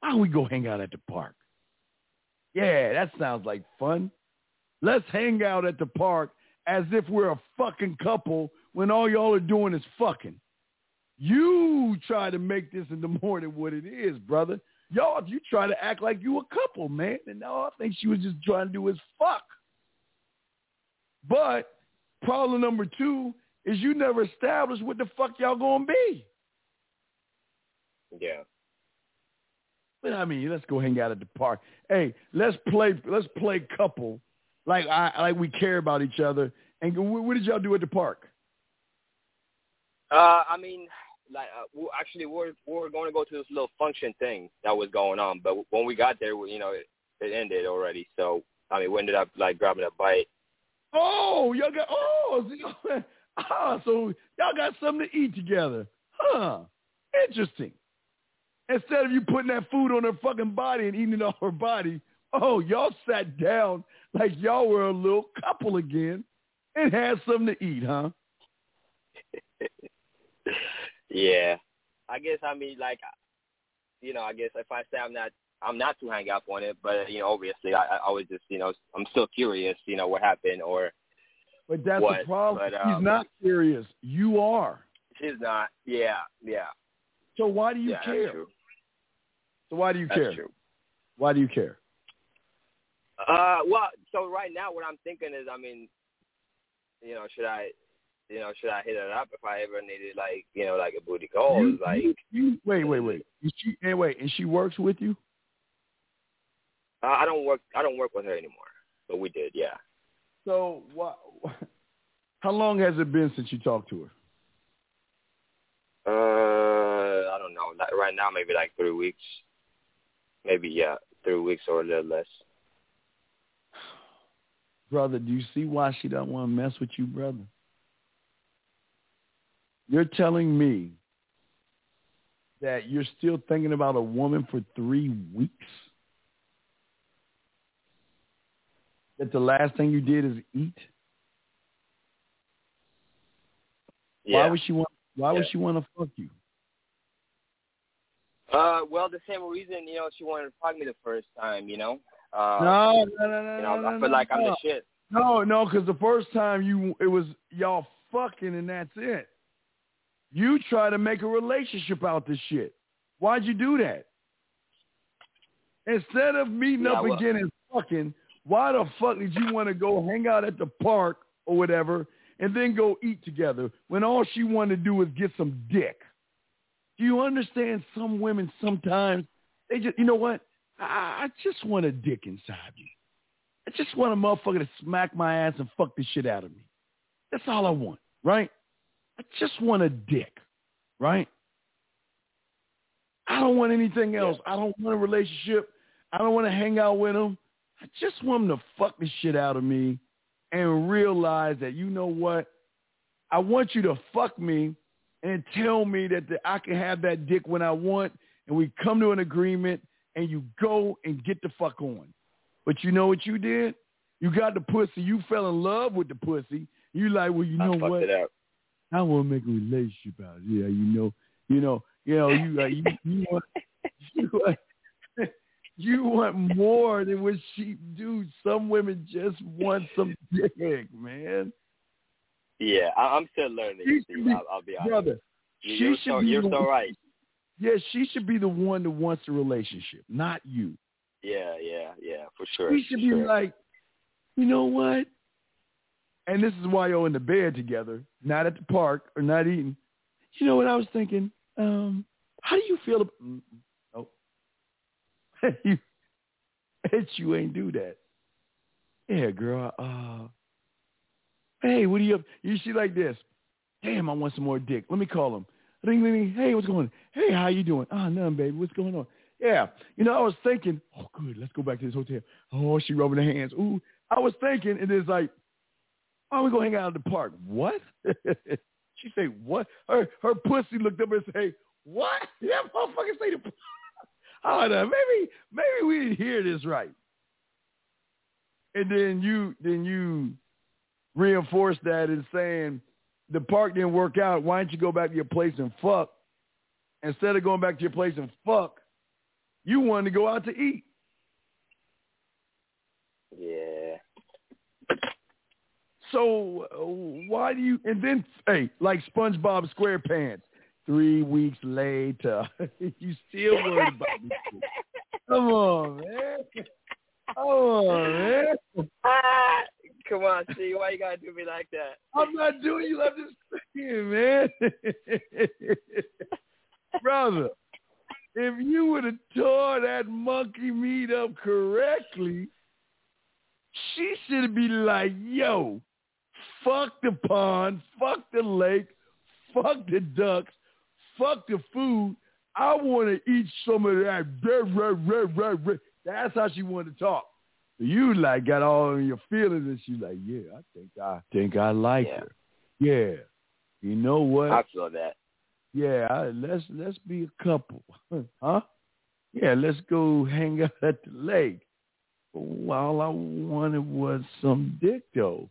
why don't we go hang out at the park? Yeah, that sounds like fun. Let's hang out at the park as if we're a fucking couple when all y'all are doing is fucking. You try to make this into more than what it is, brother. Y'all, if you try to act like you a couple, man. And all I think she was just trying to do is fuck. But problem number two is you never established what the fuck y'all gonna be. Yeah. But I mean, let's go hang out at the park. Hey, let's play. Let's play couple, like I like we care about each other. And what did y'all do at the park? Uh, I mean, like, uh, we actually, we're we're going to go to this little function thing that was going on, but when we got there, we, you know, it, it ended already. So, I mean, we ended up like grabbing a bite. Oh, y'all got oh, ah, so y'all got something to eat together, huh? Interesting. Instead of you putting that food on her fucking body and eating it off her body, oh, y'all sat down like y'all were a little couple again and had something to eat, huh? Yeah. I guess I mean like, you know, I guess if I say I'm not, I'm not too hang up on it, but you know, obviously, I, I was just, you know, I'm still curious, you know, what happened or But that's What? the problem. But, He's um, not curious. You are. she's not. Yeah, yeah, So why do you yeah. care? So why do you That's care? true. Why do you care? Uh, well, so right now, what I'm thinking is, I mean, you know, should I, you know, should I hit it up if I ever needed like, you know, like a booty call? You- like, you- you- wait, wait, wait. Is she, and wait, and she works with you? uh, I don't work, I don't work with her anymore, but we did, yeah. So what? How long has it been since you talked to her? Uh, I don't know. Like, right now, maybe like three weeks. Maybe yeah, three weeks or a little less. Brother, do you see why she doesn't want to mess with you, brother? You're telling me that you're still thinking about a woman for three weeks? That the last thing you did is eat? Yeah. Why would she want why would she want to fuck you? Uh, well, the same reason, you know, she wanted to fuck me the first time, you know. Uh, no, no, no, no, you know, no, I no, feel like I'm the shit. No, no, because the first time you it was y'all fucking and that's it. You try to make a relationship out this shit. Why'd you do that? Instead of meeting Yeah, up well- again and fucking, why the fuck did you want to go hang out at the park or whatever and then go eat together when all she wanted to do was get some dick? Do you understand some women sometimes they just you know what? I, I just want a dick inside me. I just want a motherfucker to smack my ass and fuck the shit out of me. That's all I want, right? I just want a dick, right? I don't want anything else. I don't want a relationship. I don't want to hang out with him. I just want him to fuck the shit out of me and realize that, you know what? I want you to fuck me and tell me that the, I can have that dick when I want and we come to an agreement and you go and get the fuck on. But you know what you did? You got the pussy. You fell in love with the pussy. You like, well, you I know fucked what? I want to make a relationship out. of it. Yeah, you know, you know, you know, you uh, you, you want you want you want more than what she do. Some women just want some dick, man. Yeah, I, I'm still learning. Be- I'll, I'll be honest. Brother, You- should so you're so right. Yeah, she should be the one that wants the relationship, not you. Yeah, yeah, yeah, for sure. We should be sure. like, you know what? And this is why you're in the bed together, not at the park or not eating. you know what I was thinking? Um, how do you feel about? Mm, oh, you, it's you ain't do that. Yeah, girl. Uh, hey, what are you up? You see like this? Damn, I want some more dick. Let me call him. Ring, ring, ring. Hey, what's going on? Hey, how you doing? Ah, oh, nothing, baby. What's going on? Yeah. You know, I was thinking, oh, good. Let's go back to this hotel. Oh, she rubbing her hands. Ooh, I was thinking, and it's like, oh, we gonna hang out at the park. What? she say, what? Her her pussy looked up and say, what? That motherfucker say the. Oh, no, maybe maybe we didn't hear this right. And then you then you reinforce that in saying the park didn't work out. Why don't you go back to your place and fuck? Instead of going back to your place and fuck, you wanted to go out to eat. Yeah. So uh, why do you? And then, hey, like SpongeBob SquarePants, three weeks later, you still worried about me. Come on, man. Come on, man. Come on, see why you gotta do me like that? I'm not doing you. I'm just saying, man. Brother, if you would have tore that monkey meat up correctly, she should be like, yo, fuck the pond, fuck the lake, fuck the ducks, fuck the food. I want to eat some of that. That's how she wanted to talk. You like got all in your feelings, and she's like, "Yeah, I think I think I like Yeah. her. Yeah, you know what? I feel that. Yeah, I, let's let's be a couple, huh? Yeah, let's go hang out at the lake. All I wanted was some dick, though.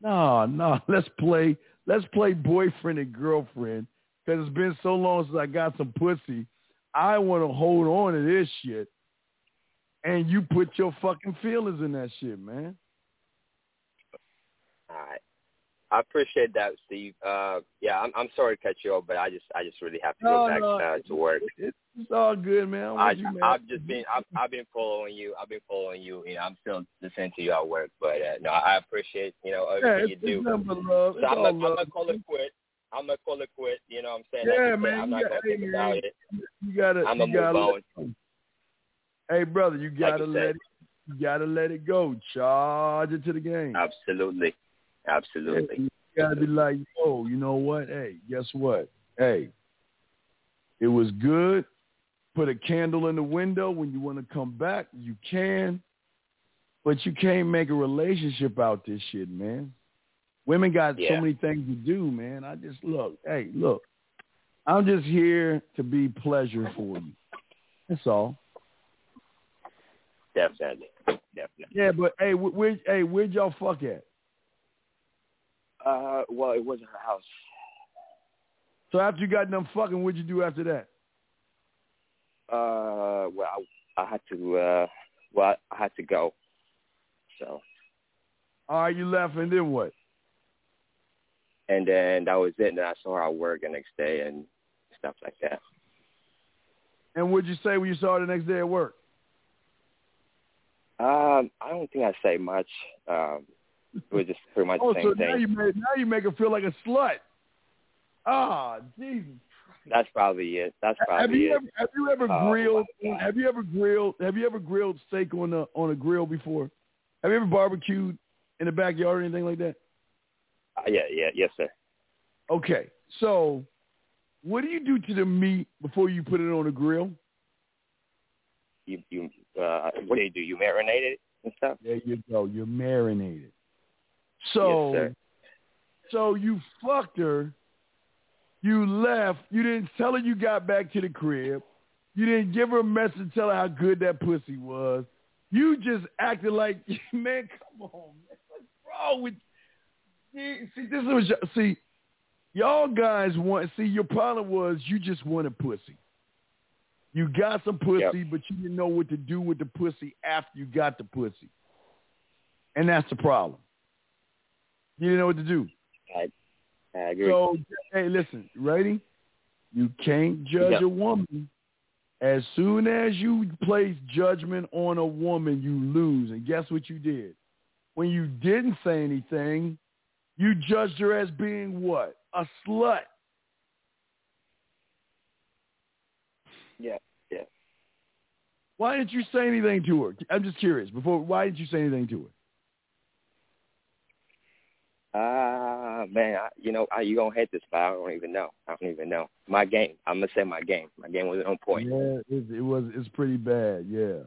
No, no, let's play let's play boyfriend and girlfriend because it's been so long since I got some pussy. I want to hold on to this shit, and you put your fucking feelings in that shit, man. All right. I appreciate that, Steve. Uh, yeah, I'm I'm sorry to cut you off, but I just I just really have to No, go back no, uh, to work. It's, it's all good, man. I, you, man. I've just been I've I've been following you. I've been following you. You know, I'm still listening to you at work, but uh, no, I appreciate you know everything it's, you do. love. So It's I'm gonna, I'm call it quit. I'm gonna call it quit. You know what I'm saying? Yeah, like you said, man, I'm not got- gonna think hey, about it. You gotta, I'm gonna gotta move let on. Hey, brother, you gotta you let it. You gotta let it go. Charge it to the game. Absolutely, absolutely. You gotta be like, oh, you know what? Hey, guess what? Hey, it was good. Put a candle in the window when you want to come back. You can, but you can't make a relationship out this shit, man. Women got so many things to do, man. I just look. Hey, look. I'm just here to be pleasure for you. That's all. Definitely, definitely. Yeah, but hey, wh- where, hey, where'd y'all fuck at? Uh, well, it wasn't her house. So after you got done fucking, what'd you do after that? Uh, well, I, I had to. Uh, well, I had to go. So, All right, you left, and then what? and then that was it. And then I saw her at work the next day and stuff like that. And what'd you say when you saw her the next day at work? Um, I don't think I say much. Um, it was just pretty much Oh, the so same now you make now you make her feel like a slut. Ah, Jesus. That's probably it. That's probably Have you it. ever have you ever Oh, grilled have you ever grilled have you ever grilled steak on a on a grill before? Have you ever barbecued in the backyard or anything like that? Uh, yeah, yeah, yes, sir. Okay. So what do you do to the meat before you put it on the grill? You, you, uh, what do you do? You marinate it and stuff. There you go. You marinate it. So, Yes, so you fucked her. You left. You didn't tell her you got back to the crib. You didn't give her a message tell her how good that pussy was. You just acted like, man, come on, man. What's wrong with See, see, this was, see, y'all guys want, see, your problem was you just wanted pussy. You got some pussy, but you didn't know what to do with the pussy after you got the pussy. And that's the problem. You didn't know what to do. I, I agree. So, hey, listen, ready? You can't judge Yep. a woman. As soon as you place judgment on a woman, you lose. And guess what you did? When you didn't say anything, you judged her as being what? A slut. Yeah, yeah. Why didn't you say anything to her? I'm just curious. Before, why didn't you say anything to her? Ah, man, I, you know, I, you gonna hate this, but I don't even know. I don't even know. My game. I'm gonna say my game. My game wasn't on point. Yeah, it, it was. It's pretty bad. Yeah.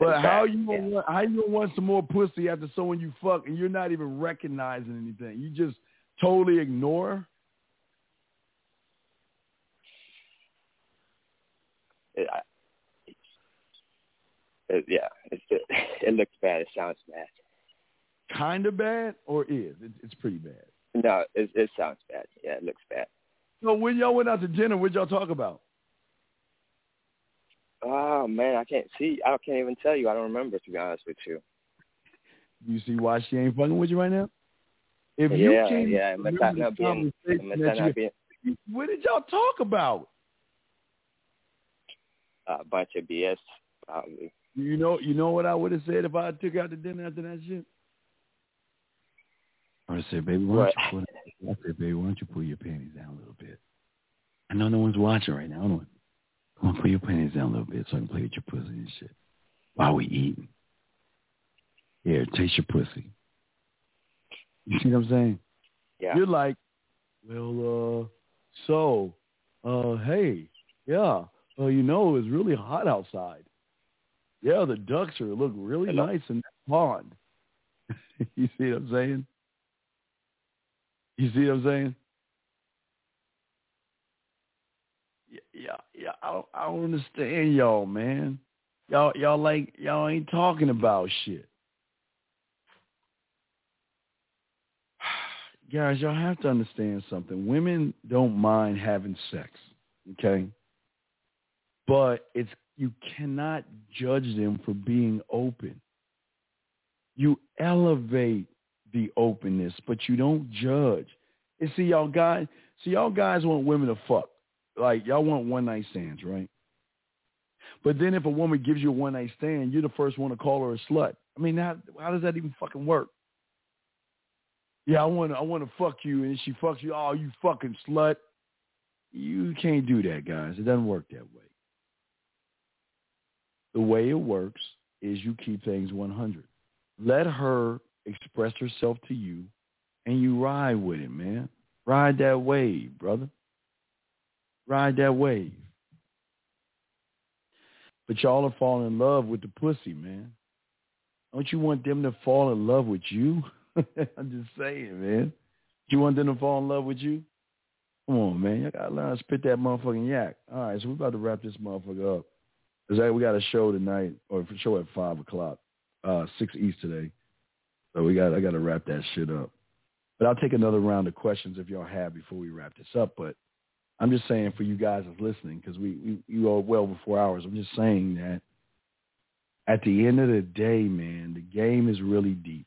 But how you gonna yeah. want, how you gonna want some more pussy after someone you fuck and you're not even recognizing anything? You just totally ignore. It, I, it's, it, yeah, it's, it, it looks bad. It sounds bad. Kind of bad or is it, it's pretty bad. No, it, it sounds bad. Yeah, it looks bad. So when y'all went out to dinner, what y'all talk about? Oh man, I can't see. I can't even tell you. I don't remember to be honest with you. You see why she ain't fucking with you right now? If you can't yeah. Remember the. Conversation that you- being what did y'all talk about? A bunch of BS. Probably. You know, you know what I would have said if I took out to dinner after that shit. I would have said, "Baby, why don't you put?" I said, "Baby, why don't you pull your panties down a little bit?" I know no one's watching right now. Hold on. Come on, pull your panties down a little bit so I can play with your pussy and shit while we eating. Yeah, taste your pussy. You see what I'm saying? Yeah. You're like, well, uh, so, uh, hey, yeah, uh, you know, it's really hot outside. Yeah, the ducks are look really Hello? nice in that pond. you see what I'm saying? You see what I'm saying? Yeah, yeah, yeah. I don't, I don't understand y'all, man. Y'all, y'all like y'all ain't talking about shit. Guys, y'all have to understand something. Women don't mind having sex, okay? But it's you cannot judge them for being open. You elevate the openness, but you don't judge. And see y'all guys, see y'all guys want women to fuck. Like y'all want one night stands, right? But then if a woman gives you a one night stand, you're the first one to call her a slut. I mean, how, how does that even fucking work? Yeah, I want to I want to fuck you, and she fucks you. Oh, you fucking slut! You can't do that, guys. It doesn't work that way. The way it works is you keep things 100. Let her express herself to you, and you ride with it, man. Ride that wave, brother. Ride that wave. But y'all are falling in love with the pussy, man. Don't you want them to fall in love with you? I'm just saying, man. Do You want them to fall in love with you? Come on, man. You gotta learn to spit that motherfucking yak. All right, so we're about to wrap this motherfucker up. Cause we got a show tonight, or a show at five o'clock, uh, six east today. So we got I got to wrap that shit up. But I'll take another round of questions if y'all have before we wrap this up. But I'm just saying for you guys that's listening, because we, we you are well before hours. I'm just saying that at the end of the day, man, the game is really deep.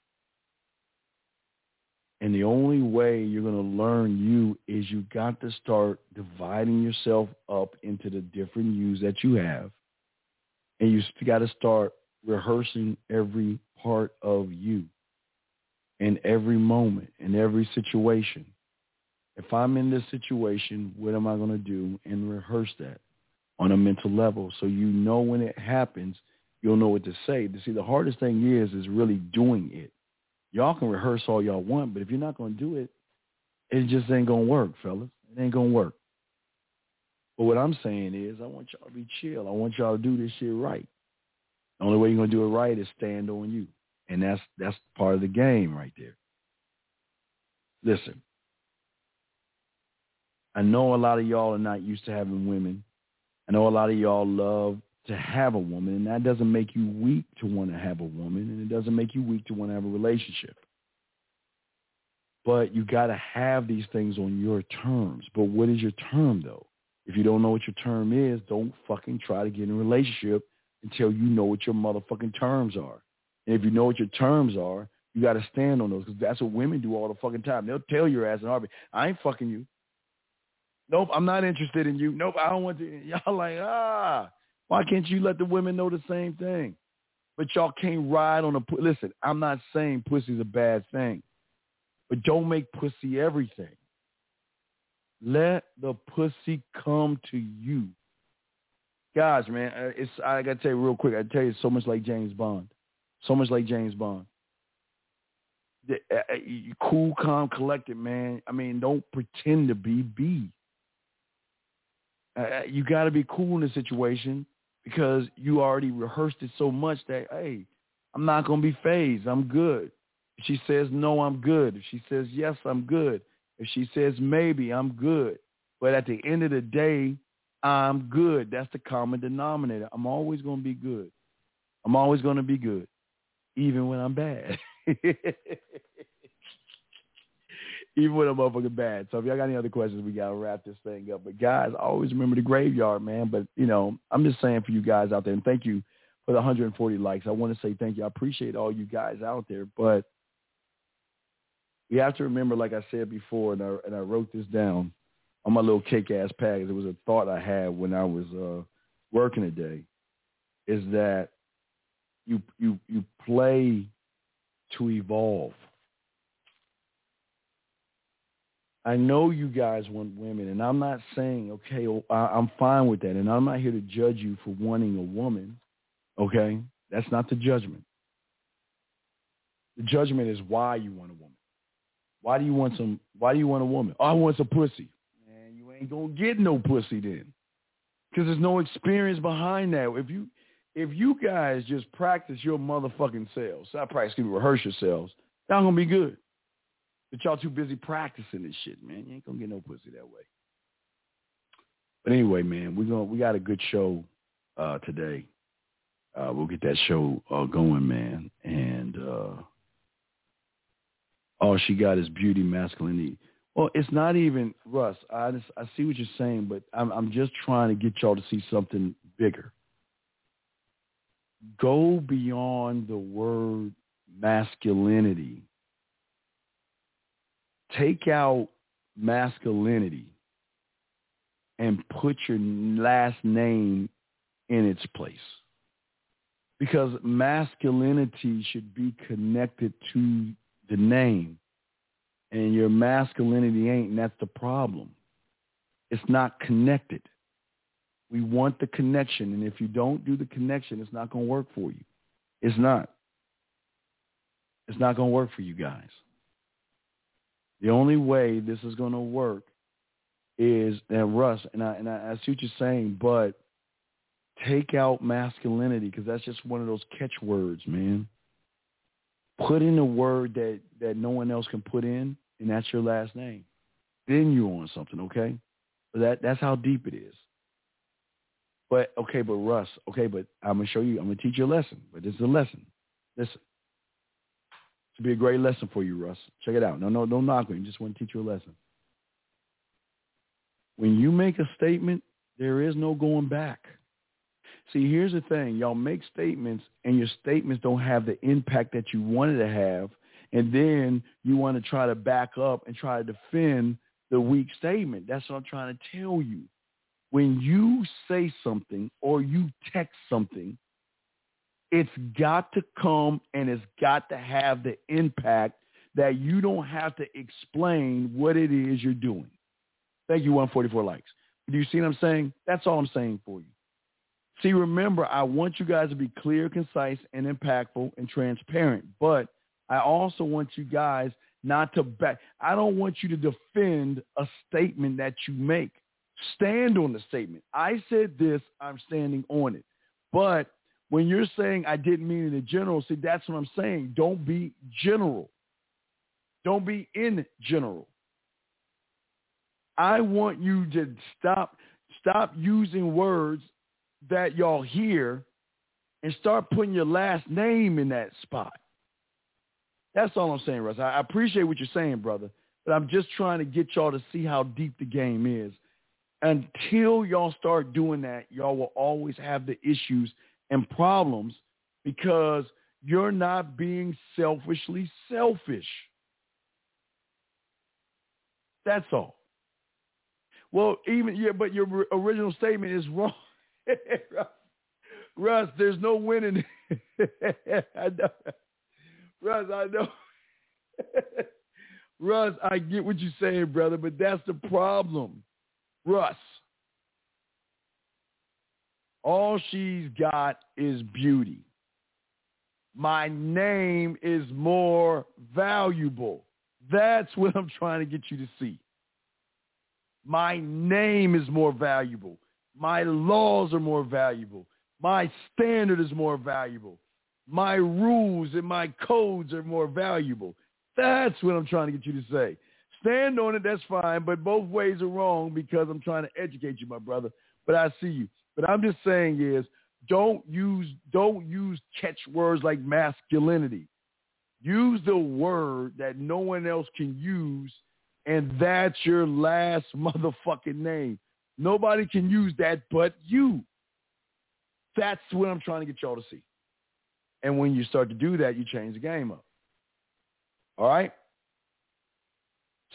And the only way you're going to learn you is you got to start dividing yourself up into the different yous that you have. And you got to start rehearsing every part of you in every moment, in every situation. If I'm in this situation, what am I going to do? And rehearse that on a mental level so you know when it happens, you'll know what to say. To see, the hardest thing is, is really doing it. Y'all can rehearse all y'all want, but if you're not going to do it, it just ain't going to work, fellas. It ain't going to work. But what I'm saying is I want y'all to be chill. I want y'all to do this shit right. The only way you're to do it right is stand on you. And that's that's part of the game right there. Listen, I know a lot of y'all are not used to having women. I know a lot of y'all love to have a woman, and that doesn't make you weak to want to have a woman, and it doesn't make you weak to want to have a relationship. But you got to have these things on your terms. But what is your term, though? If you don't know what your term is, don't fucking try to get in a relationship until you know what your motherfucking terms are. And if you know what your terms are, you got to stand on those because that's what women do all the fucking time. They'll tell your ass in Harvey, I ain't fucking you. Nope, I'm not interested in you. Nope, I don't want to. Y'all like, ah, why can't you let the women know the same thing? But y'all can't ride on a, listen, I'm not saying pussy's a bad thing, but don't make pussy everything. Let the pussy come to you. guys, man, uh, it's I gotta tell you real quick. I tell you, so much like James Bond, so much like James Bond. The, uh, uh, cool, calm, collected, man. I mean, don't pretend to be. Be. Uh, uh you got to be cool in the situation because you already rehearsed it so much that hey, I'm not gonna be phased. I'm good. If she says no, I'm good. If she says yes, I'm good. If she says maybe, I'm good. But at the end of the day, I'm good. That's the common denominator. I'm always going to be good. I'm always going to be good, even when I'm bad. even when I'm motherfucking bad. So if y'all got any other questions, we got to wrap this thing up. But guys, always remember the graveyard, man. But, you know, I'm just saying for you guys out there, and thank you for the 140 likes. I want to say thank you. I appreciate all you guys out there. But we have to remember, like I said before, and I, and I wrote this down, on my little kick-ass pad. It was a thought I had when I was uh, working today, is that you you you play to evolve. I know you guys want women, and I'm not saying okay, oh, I'm fine with that, and I'm not here to judge you for wanting a woman. Okay, that's not the judgment. The judgment is why you want a woman. Why do you want some? Why do you want a woman? Oh, I want some pussy Man, you ain't gonna get no pussy then, because there's no experience behind that. If you if you guys just practice your motherfucking selves, I practice you rehearse yourselves, y'all gonna be good. But y'all too busy practicing this shit, man. You ain't gonna get no pussy that way. But anyway, man, we going we got a good show uh, today. Uh, we'll get that show uh, going, man. And uh, all she got is beauty, masculinity. Well, it's not even Russ. I just, I see what you're saying, but I'm I'm just trying to get y'all to see something bigger. Go beyond the word masculinity. Take out masculinity and put your last name in its place. Because masculinity should be connected to the name and your masculinity ain't, and that's the problem. It's not connected. We want the connection, and if you don't do the connection, it's not going to work for you. It's not. It's not going to work for you guys. The only way this is going to work is, and Russ, and I, and I, I see what you're saying, but take out masculinity because that's just one of those catchwords, man. Put in a word that, that no one else can put in, and that's your last name. Then you're on something, okay? That that's how deep it is. But okay, but Russ, okay, but I'm gonna show you. I'm gonna teach you a lesson. But this is a lesson. Listen, to be a great lesson for you, Russ. Check it out. No, no, don't knock me. Just want to teach you a lesson. When you make a statement, there is no going back. See, here's the thing. Y'all make statements and your statements don't have the impact that you wanted to have. And then you want to try to back up and try to defend the weak statement. That's what I'm trying to tell you. When you say something or you text something, it's got to come and it's got to have the impact that you don't have to explain what it is you're doing. Thank you, 144 likes. Do you see what I'm saying? That's all I'm saying for you. See, remember, I want you guys to be clear, concise, and impactful and transparent. But I also want you guys not to back. I don't want you to defend a statement that you make. Stand on the statement. I said this, I'm standing on it. But when you're saying I didn't mean it in general, see, that's what I'm saying. Don't be general. Don't be in general. I want you to stop stop using words that y'all hear and start putting your last name in that spot. That's all I'm saying, Russ. I appreciate what you're saying, brother, but I'm just trying to get y'all to see how deep the game is. Until y'all start doing that, y'all will always have the issues and problems because you're not being selfishly selfish. That's all. Well, even yeah, but your original statement is wrong. Russ, there's no winning. I know. Russ, I know. Russ, I get what you're saying, brother, but that's the problem. Russ. All she's got is beauty. My name is more valuable. That's what I'm trying to get you to see. My name is more valuable. My laws are more valuable. My standard is more valuable. My rules and my codes are more valuable. That's what I'm trying to get you to say. Stand on it, that's fine, but both ways are wrong because I'm trying to educate you, my brother. But I see you. But I'm just saying is don't use don't use catchwords like masculinity. Use the word that no one else can use, and that's your last motherfucking name. Nobody can use that but you. That's what I'm trying to get y'all to see. And when you start to do that, you change the game up. All right?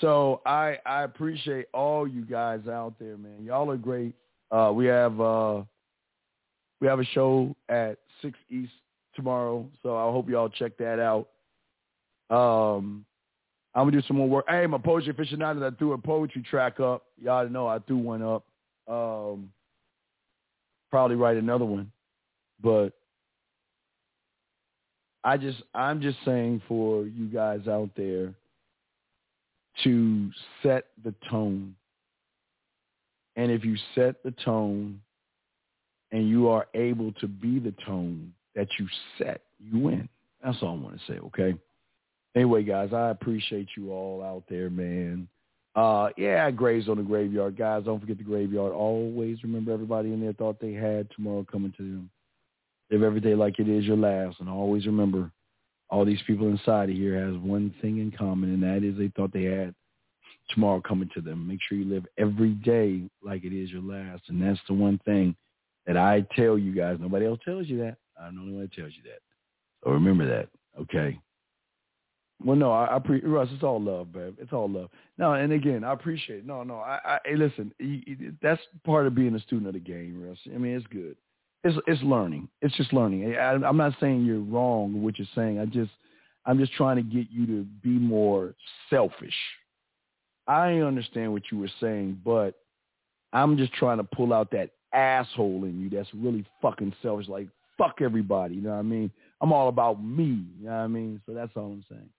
So I I appreciate all you guys out there, man. Y'all are great. Uh, we have uh, we have a show at six East tomorrow, so I hope y'all check that out. Um, I'm gonna do some more work. Hey, my poetry aficionados, I threw a poetry track up. Y'all know I threw one up. Um, probably write another one, but I just I'm just saying for you guys out there to set the tone. And if you set the tone and you are able to be the tone that you set, you win. That's all I want to say, okay? Anyway, guys, I appreciate you all out there, man. Uh, yeah, graves on the graveyard. Guys, don't forget the graveyard. Always remember everybody in there thought they had tomorrow coming to them. Live every day like it is your last. And always remember all these people inside of here has one thing in common, and that is they thought they had tomorrow coming to them. Make sure you live every day like it is your last. And that's the one thing that I tell you guys. Nobody else tells you that. I'm the only one that tells you that. So remember that, okay? Well, no, I, I pre- Russ, it's all love, babe. It's all love. No, and again, I appreciate. It. No, no, I, I hey, listen. You, you, that's part of being a student of the game, Russ. I mean, it's good it's it's learning. It's just learning. I, I'm not saying you're wrong with what you're saying. I just I'm just trying to get you to be more selfish. I understand what you were saying, but I'm just trying to pull out that asshole in you that's really fucking selfish. Like fuck everybody. You know what I mean? I'm all about me. You know what I mean? So that's all I'm saying.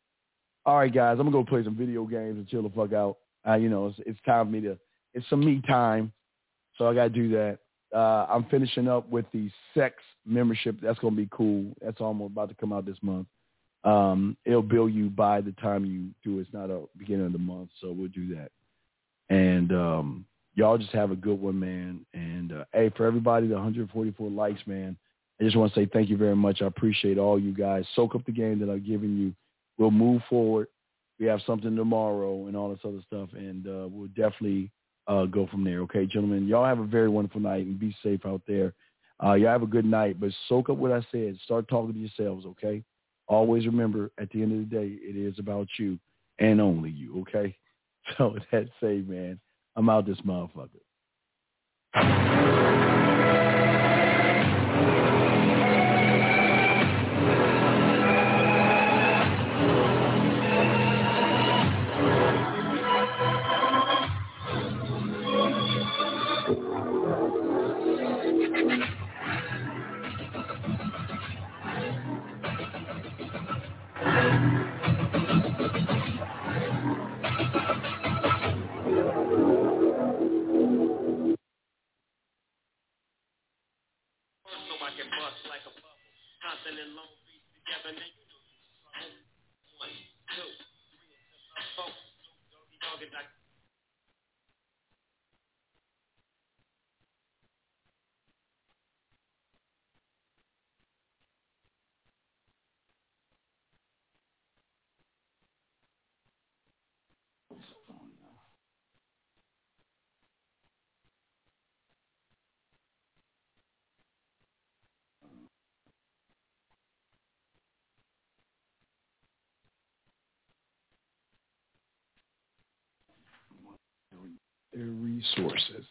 All right, guys, I'm gonna go play some video games and chill the fuck out. Uh, you know, it's, it's time for me to. It's some me time, so I gotta do that. Uh, I'm finishing up with the sex membership. That's to be cool. That's almost about to come out this month. Um, it'll bill you by the time you do. It's not a beginning of the month, so we'll do that. And um, y'all just have a good one, man. And uh, hey, for everybody, the 144 likes, man. I just want to say thank you very much. I appreciate all you guys. Soak up the game that I've given you. We'll move forward. We have something tomorrow and all this other stuff, and uh, we'll definitely uh, go from there. Okay, gentlemen, y'all have a very wonderful night and be safe out there. Uh, y'all have a good night, but soak up what I said. Start talking to yourselves, okay? Always remember, at the end of the day, it is about you and only you, okay? So that's that say, man, I'm out this motherfucker. Their resources.